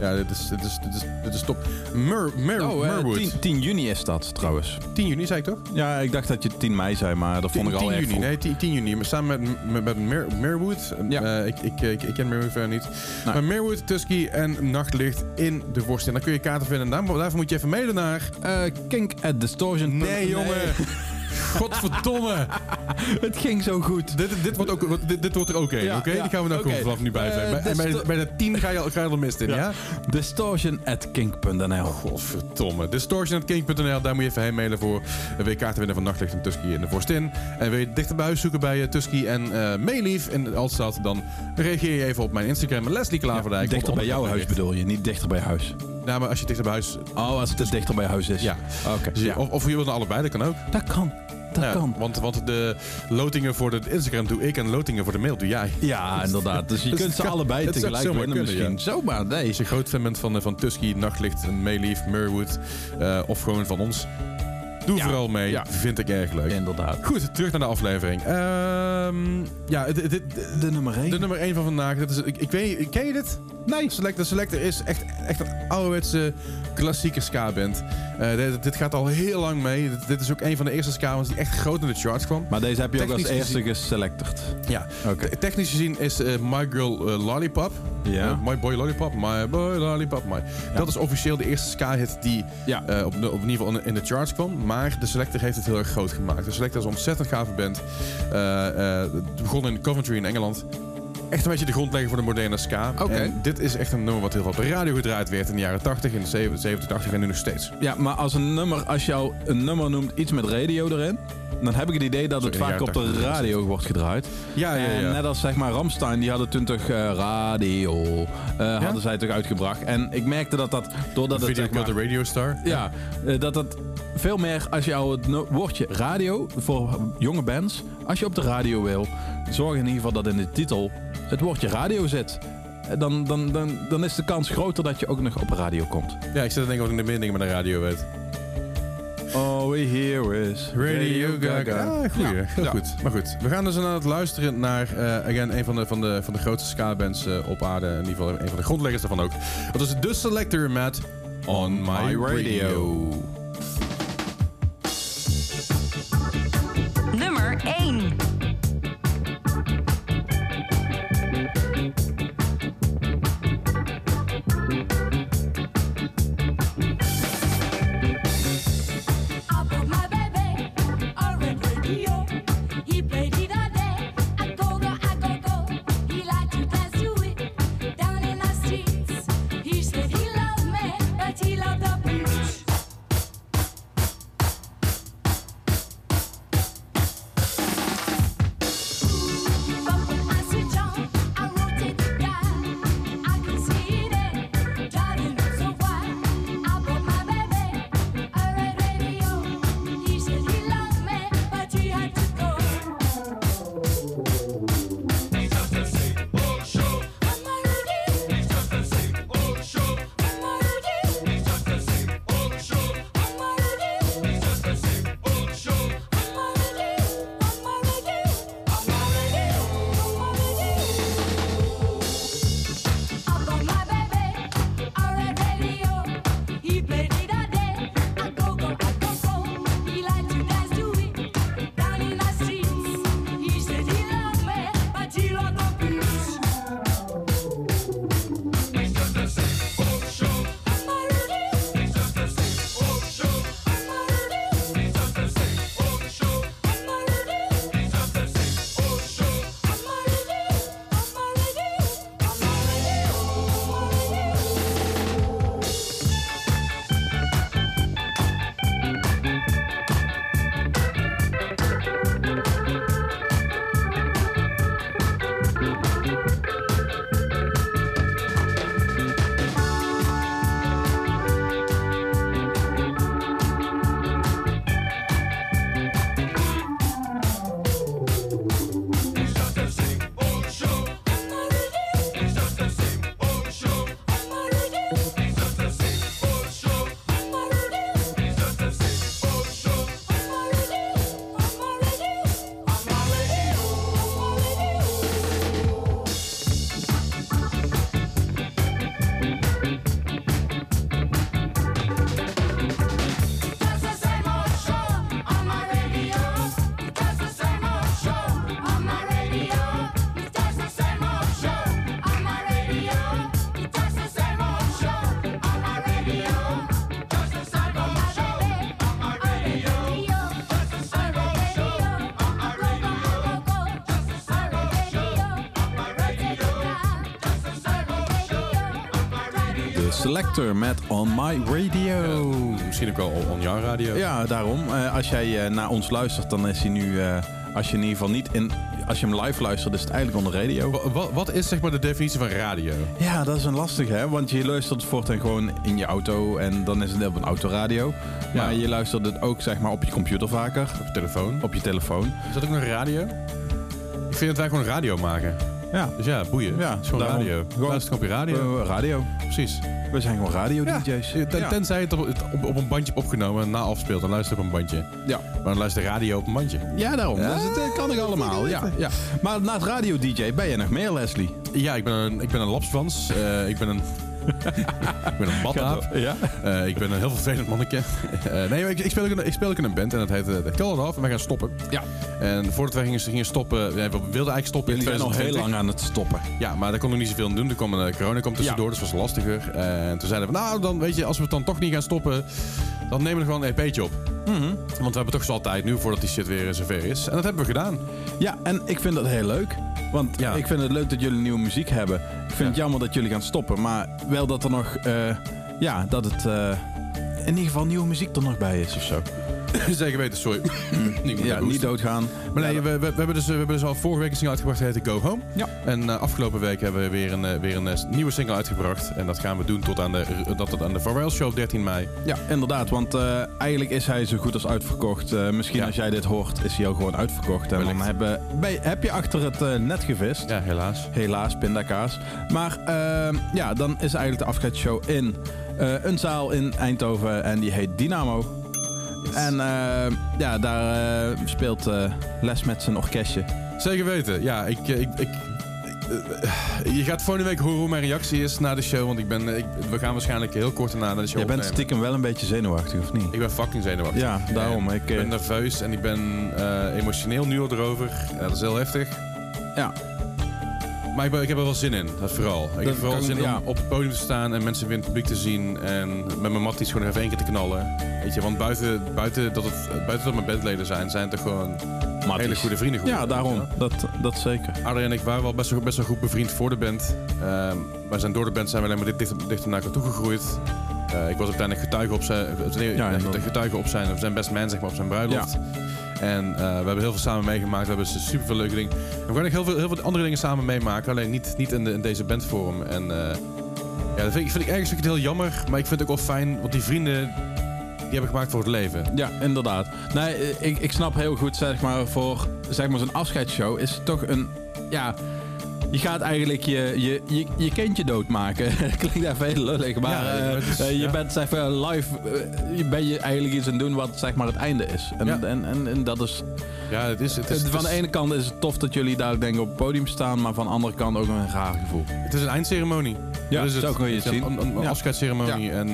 Speaker 2: Ja, dit is, dit is, dit is, dit is top. Mer, Mer,
Speaker 3: oh, eh,
Speaker 2: Merwood.
Speaker 3: 10, 10 juni is dat trouwens.
Speaker 2: 10 juni zei ik toch?
Speaker 3: Ja, ik dacht dat je 10 mei zei, maar dat
Speaker 2: 10,
Speaker 3: vond ik al
Speaker 2: 10
Speaker 3: erg
Speaker 2: juni,
Speaker 3: vroeg.
Speaker 2: nee, 10, 10 juni. Maar samen met, met, met Mer, Merwood.
Speaker 3: Ja.
Speaker 2: Eh, ik, ik, ik, ik ken Merwood verder niet. Maar Merwood, Tusky en Nachtlicht in de Worst. En dan kun je kaarten vinden. Daar, daarvoor moet je even mailen naar...
Speaker 3: Eh, kink at distortion.
Speaker 2: Nee, jongen. Godverdomme.
Speaker 3: het ging zo goed.
Speaker 2: dit, dit, wordt ook, dit, dit wordt er ook één,
Speaker 3: Ja,
Speaker 2: oké?
Speaker 3: ja,
Speaker 2: Die gaan we nou vanaf nu bij zijn.
Speaker 3: Eh,
Speaker 2: bij, en bij, bij de 10 ga je, al- ga je er mist in, ja?
Speaker 3: Distortion at kink.nl.
Speaker 2: Godverdomme. Distortion.king.nl, daar moet je even heen mailen voor een week kaarten winnen van Nachtlicht en Tusky in de Vorstin. En wil je dichter bij huis zoeken bij eh, Tusky en eh Meelief in Altstad, dan reageer je even op mijn Instagram, Leslie Klaverdijk.
Speaker 3: dichter bij jouw huis bedoel je, niet dichter bij huis.
Speaker 2: Nou, maar als je dichter bij huis...
Speaker 3: Oh, als het dus dichter bij huis is.
Speaker 2: Ja.
Speaker 3: Oké.
Speaker 2: Dus Of, of je wil naar allebei, dat kan ook.
Speaker 3: Dat kan. Dat
Speaker 2: Ja,
Speaker 3: kan.
Speaker 2: Want, want de lotingen voor de Instagram doe ik en lotingen voor de mail doe jij.
Speaker 3: Ja, inderdaad. Dus je
Speaker 2: Dus
Speaker 3: kunt
Speaker 2: het
Speaker 3: ze
Speaker 2: kan-
Speaker 3: allebei
Speaker 2: het
Speaker 3: tegelijk winnen
Speaker 2: kunnen,
Speaker 3: misschien. Zomaar, nee.
Speaker 2: Als je groot fan bent van, eh, van Tusky, Nachtlicht, en Meelief, Merwood eh, of gewoon van ons, doe
Speaker 3: Ja.
Speaker 2: vooral mee.
Speaker 3: Ja.
Speaker 2: Vind ik erg leuk.
Speaker 3: Inderdaad.
Speaker 2: Goed, terug naar de aflevering. Ehm, ja, dit, dit-
Speaker 3: De nummer 1.
Speaker 2: de nummer 1 van vandaag. Dit is, ik, ik weet, ken je dit? Nee. Selector Selector is echt, echt een ouderwetse klassieke ska-band. Eh, dit, dit gaat al heel lang mee. Dit, dit is ook een van de eerste ska-bands die echt groot in de charts kwam.
Speaker 3: Maar deze heb je ook als eerste geselecteerd.
Speaker 2: Ja. Technisch gezien is eh, My Girl eh, Lollipop.
Speaker 3: Ja.
Speaker 2: My Boy Lollipop. My Boy Lollipop. My. Dat is officieel de eerste ska-hit die
Speaker 3: Ja.
Speaker 2: eh, op, in ieder geval in de, in de charts kwam. Maar de Selector heeft het heel erg groot gemaakt. De Selector is een ontzettend gave band. Eh, eh, het begon in Coventry in Engeland. Echt een beetje de grondlegger voor de moderne ska.
Speaker 3: Oké.
Speaker 2: En dit is echt een nummer wat heel veel op de radio gedraaid werd in de jaren 80, in de 70, 80 en nu nog steeds.
Speaker 3: Ja, maar als een nummer, als jou een nummer noemt iets met radio erin, dan heb ik het idee dat het
Speaker 2: de
Speaker 3: vaak op de
Speaker 2: 80,
Speaker 3: radio wordt gedraaid.
Speaker 2: Ja, ja,
Speaker 3: En
Speaker 2: ja.
Speaker 3: net als zeg maar Ramstein, die hadden toen toch eh, radio, eh, hadden zij toch uitgebracht. En ik merkte dat dat, doordat het
Speaker 2: Video
Speaker 3: zeg maar,
Speaker 2: the Radio Star.
Speaker 3: ja, eh, dat het veel meer als jou het woordje radio voor jonge bands, als je op de radio wil, zorg in ieder geval dat in de titel het woordje radio zit. Eh, Dan, dan, dan, dan is de kans groter dat je ook nog op radio komt.
Speaker 2: Ja, ik zit te denken wat ik de meer dingen met de radio weet.
Speaker 3: All we hear is
Speaker 2: Radio Gaga. Ah, goeie.
Speaker 3: Ja.
Speaker 2: Heel
Speaker 3: Ja.
Speaker 2: goed. Maar goed, we gaan dus aan het luisteren naar, eh again, een van de, van de, van de grootste ska-bands eh, op aarde. In ieder geval een van de grondleggers daarvan ook. Dat is The Selector met On My Radio.
Speaker 8: Nummer 1.
Speaker 3: Selector met On My Radio.
Speaker 2: Misschien ook wel on- your radio.
Speaker 3: Ja, daarom. Eh, als jij eh, naar ons luistert, dan is hij nu... eh, als je in ieder geval niet in... Als je hem live luistert, is het eigenlijk on de radio.
Speaker 2: Wa- wa- Wat is zeg maar de definitie van radio?
Speaker 3: Ja, dat is een lastige, hè? Want je luistert het voortaan gewoon in je auto en dan is het op een autoradio. Maar je luistert het ook, zeg maar, op je computer vaker.
Speaker 2: Op je telefoon.
Speaker 3: Op je telefoon.
Speaker 2: Is dat ook nog radio? Ik vind dat wij gewoon radio maken.
Speaker 3: Ja.
Speaker 2: Dus ja, boeien.
Speaker 3: Ja,
Speaker 2: het is gewoon
Speaker 3: daarom.
Speaker 2: radio.
Speaker 3: Gewoon-
Speaker 2: Luister op je radio.
Speaker 3: Eh, radio.
Speaker 2: Precies.
Speaker 3: We zijn gewoon radio-dj's.
Speaker 2: Ja, ten- Tenzij het op, het op, op een bandje hebt opgenomen en na afspeelt, dan luister je op een bandje.
Speaker 3: Ja.
Speaker 2: Maar dan luister je radio op een bandje.
Speaker 3: Ja, daarom.
Speaker 2: Ja,
Speaker 3: Dus het eh, kan ik allemaal. Ja, ja. Maar naast radio-dj ben je nog meer, Leslie?
Speaker 2: Ja, ik ben een, ik ben een lapswans. Eh, ik ben een... ik ben een badaap.
Speaker 3: Ja?
Speaker 2: Eh, ik ben een heel vervelend manneke. Eh, nee, ik, ik, speel ook in, ik speel ook in een band en dat heet uh, Call It Off. En wij gaan stoppen.
Speaker 3: Ja.
Speaker 2: En voordat wij gingen, gingen stoppen, we wilden eigenlijk stoppen in
Speaker 3: Jullie zijn al heel
Speaker 2: 2020.
Speaker 3: lang aan het stoppen.
Speaker 2: Ja, maar daar kon ik niet zoveel aan doen. Er kwam een eh, corona kwam tussendoor, dus dat was lastiger. En toen zeiden we, nou, dan weet je, als we het dan toch niet gaan stoppen, dan nemen we er gewoon een EP'tje op. Want we hebben toch zo tijd nu voordat die shit weer zover is. En dat hebben we gedaan.
Speaker 3: Ja, en ik vind dat heel leuk. Want
Speaker 2: Ja.
Speaker 3: ik vind het leuk dat jullie nieuwe muziek hebben. Ik vind het jammer dat jullie gaan stoppen. Maar wel dat er nog... eh, ja, dat het... eh, in ieder geval nieuwe muziek er nog bij is of zo.
Speaker 2: Zeker weten, sorry. moet
Speaker 3: Ja, niet doodgaan.
Speaker 2: Maar nee, we, we, we hebben dus, we hebben dus al vorige week een single uitgebracht, die heette Go Home.
Speaker 3: Ja.
Speaker 2: En eh, afgelopen week hebben we weer een, eh, weer een eh, nieuwe single uitgebracht. En dat gaan we doen tot aan de, dat tot aan de Farewell Show op 13 mei.
Speaker 3: Ja, inderdaad. Want eigenlijk is hij zo goed als uitverkocht. Misschien
Speaker 2: Ja.
Speaker 3: als jij dit hoort, is hij al gewoon uitverkocht. En dan hebben, bij, heb je achter het net gevist.
Speaker 2: Ja, helaas.
Speaker 3: Helaas, pindakaas. Maar ehm, ja, dan is eigenlijk de afscheidsshow in een zaal in Eindhoven. En die heet Dynamo. En ehm, ja, daar eh, speelt eh, Les met zijn orkestje.
Speaker 2: Zeker weten. Ja, ik... eh, ik, ik eh, je gaat volgende week horen hoe mijn reactie is na de show. Want ik ben, eh, ik, we gaan waarschijnlijk heel kort daarna naar de show
Speaker 3: Jij bent
Speaker 2: opnemen.
Speaker 3: stiekem wel een beetje zenuwachtig, of niet?
Speaker 2: Ik ben fucking zenuwachtig.
Speaker 3: Ja, daarom. Ik,
Speaker 2: Ik
Speaker 3: eh,
Speaker 2: ben nerveus en ik ben eh, emotioneel nu al erover. Ja, dat is heel heftig.
Speaker 3: ja,
Speaker 2: Maar ik, ben- ik heb er wel zin in, dat vooral. Ik
Speaker 3: Dat
Speaker 2: heb vooral zin
Speaker 3: ja.
Speaker 2: om op het podium te staan en mensen weer in het publiek te zien. En met mijn matties gewoon even één keer te knallen. Weet je, want buiten, buiten, dat, het, buiten dat mijn bandleden zijn, zijn het toch gewoon hele goede vrienden geworden.
Speaker 3: ja, daarom. Dat, dat zeker.
Speaker 2: Adrien en ik waren wel best wel, best wel goed bevriend voor de band. Ehm wij zijn door de band zijn we alleen maar dit dichter, dichter naar elkaar toe Eh, ik was uiteindelijk getuige op zijn,
Speaker 3: Ja,
Speaker 2: getuige op zijn, op zijn best man, zeg maar, op zijn bruiloft. En eh, we hebben heel veel samen meegemaakt. We hebben super veel leuke dingen. En we gaan ook heel veel, heel veel andere dingen samen meemaken. Alleen niet, niet in, de, in deze bandvorm. En eh, ja, dat vind ik, vind ik ergens ook heel jammer. Maar ik vind het ook wel fijn. Want die vrienden, die hebben gemaakt voor het leven.
Speaker 3: Ja, inderdaad. Nee, ik, ik snap heel goed, zeg maar, voor zeg maar, zo'n afscheidsshow is het toch een... Ja, je gaat eigenlijk je, je, je, je kindje doodmaken. Klinkt even heel lullig, maar
Speaker 2: Ja,
Speaker 3: eh,
Speaker 2: het is-
Speaker 3: eh, je
Speaker 2: ja.
Speaker 3: bent zeg maar, live... je ben je eigenlijk iets aan het doen wat zeg maar, het einde is. En,
Speaker 2: Ja.
Speaker 3: en, en, en dat is...
Speaker 2: Ja, het is, het is,
Speaker 3: van
Speaker 2: het
Speaker 3: de ene kant is het tof dat jullie daar denk ik op het podium staan, maar van de andere kant ook een raar gevoel.
Speaker 2: het is een eindceremonie.
Speaker 3: Ja,
Speaker 2: Dat is
Speaker 3: zo kun je het zien.
Speaker 2: Een, een, afscheidsceremonie. En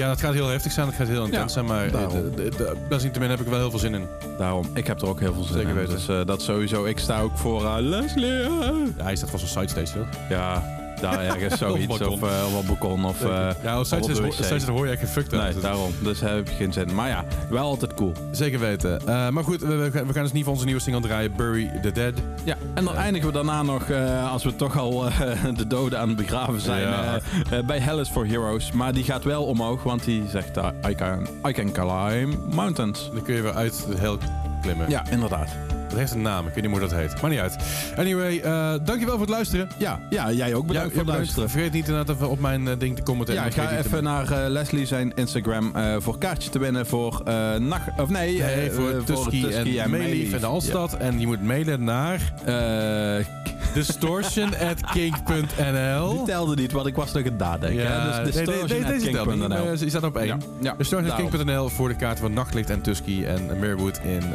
Speaker 2: ja, dat gaat heel heftig zijn. Dat gaat heel intens
Speaker 3: Ja,
Speaker 2: zijn. Maar de- desalniettemin heb ik er wel heel veel zin in.
Speaker 3: Daarom, ik heb er ook heel veel zin
Speaker 2: Zeker
Speaker 3: in.
Speaker 2: weten.
Speaker 3: Dus eh, dat sowieso. Ik sta ook voor eh, Leslie. eh.
Speaker 2: Ja, hij staat vast een sidestage, toch?
Speaker 3: Ja, daar ergens zoiets. of, of op balkon. Of, eh,
Speaker 2: ja, als
Speaker 3: of op
Speaker 2: hoor je echt uit.
Speaker 3: Nee,
Speaker 2: Dus-
Speaker 3: daarom. Dus heb je geen zin. Maar ja, wel altijd cool.
Speaker 2: Zeker weten. Eh, maar goed, we, we gaan dus niet van onze nieuwe single draaien, Bury the Dead.
Speaker 3: Ja, en dan eindigen we daarna nog, als we toch al de doden aan het begraven zijn,
Speaker 2: Ja.
Speaker 3: bij Hell is for Heroes. Maar die gaat wel omhoog, want die zegt I can, I can climb mountains.
Speaker 2: Dan kun je weer uit de hel klimmen.
Speaker 3: Ja, inderdaad.
Speaker 2: Dat heeft een naam, ik weet niet hoe dat heet. Maar niet uit. Anyway, eh, dankjewel voor het luisteren.
Speaker 3: Ja, ja jij ook bedankt voor het
Speaker 2: bedankt.
Speaker 3: luisteren.
Speaker 2: Vergeet niet inderdaad even op mijn eh, ding te commenteren.
Speaker 3: Ja, ga even naar eh, Leslie zijn Instagram voor kaartje te winnen voor nacht... Of nee,
Speaker 2: Nee, voor Tusky en Meelief en de Alstad. En je moet mailen naar.
Speaker 3: Eh,
Speaker 2: distortion.kink.nl
Speaker 3: die telde niet, want ik was nog aan het nadenken. hè. Dus distortion@kink.nl.
Speaker 2: maar Je staat op één.
Speaker 3: Ja, ja,
Speaker 2: Distortion.kink.nl voor de kaarten van Nachtlicht en Tusky en Mirwood in eh,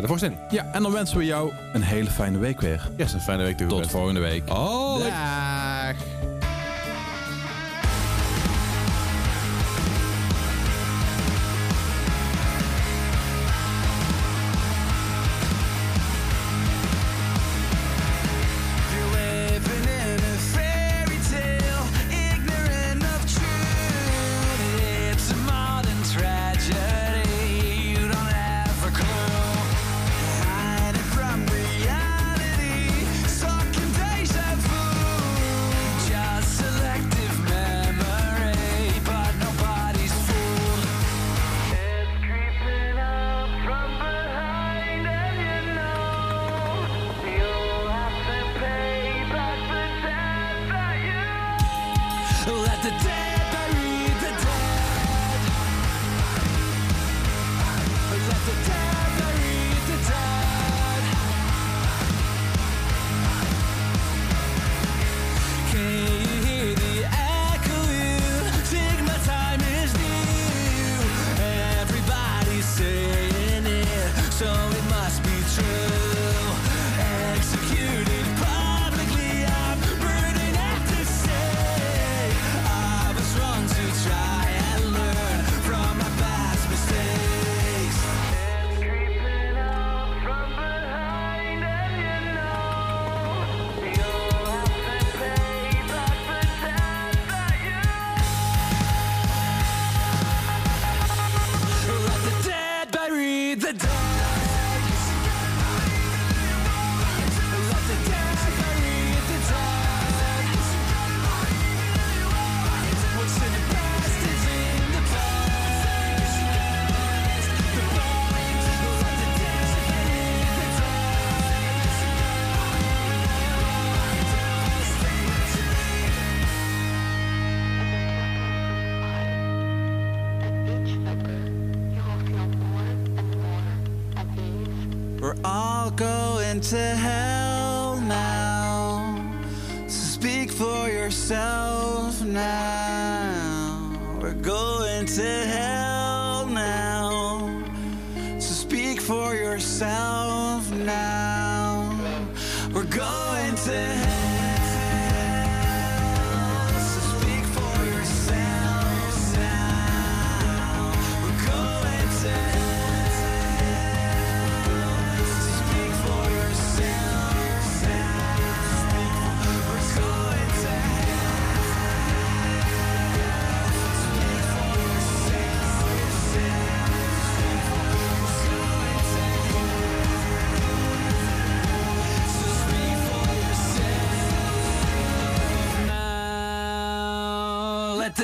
Speaker 2: de Vorstin.
Speaker 3: Ja, en dan wensen we jou een hele fijne week weer.
Speaker 2: Yes, een fijne week
Speaker 3: Tot
Speaker 2: toegewenst.
Speaker 3: volgende week.
Speaker 2: Oh,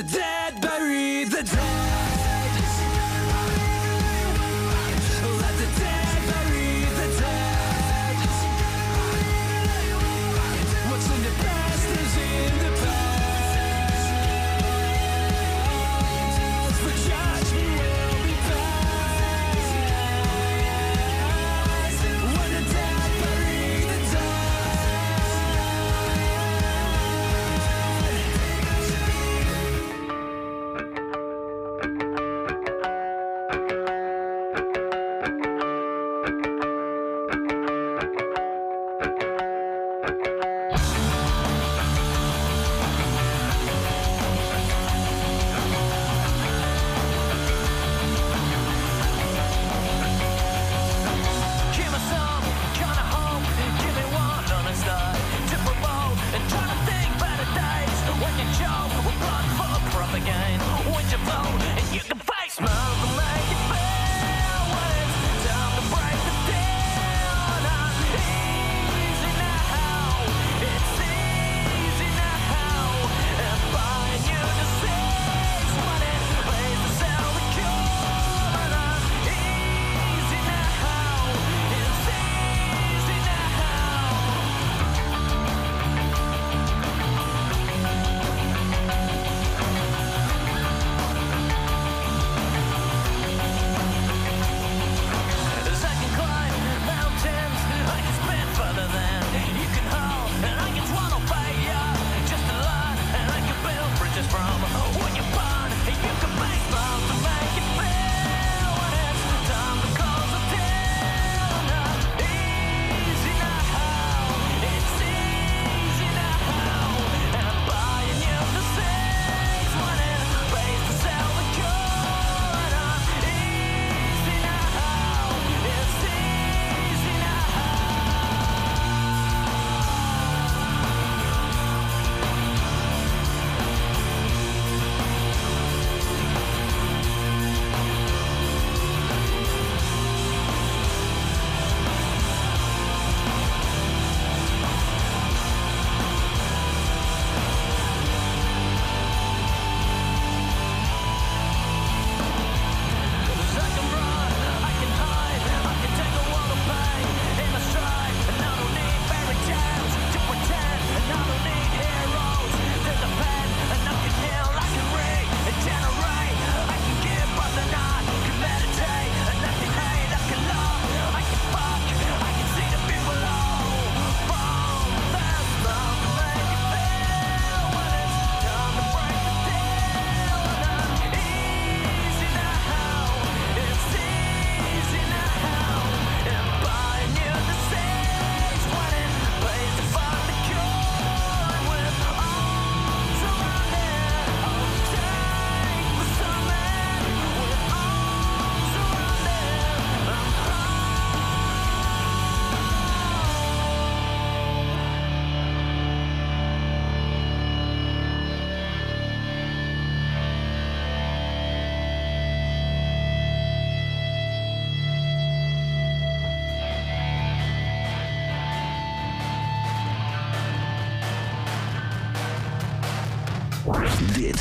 Speaker 1: today.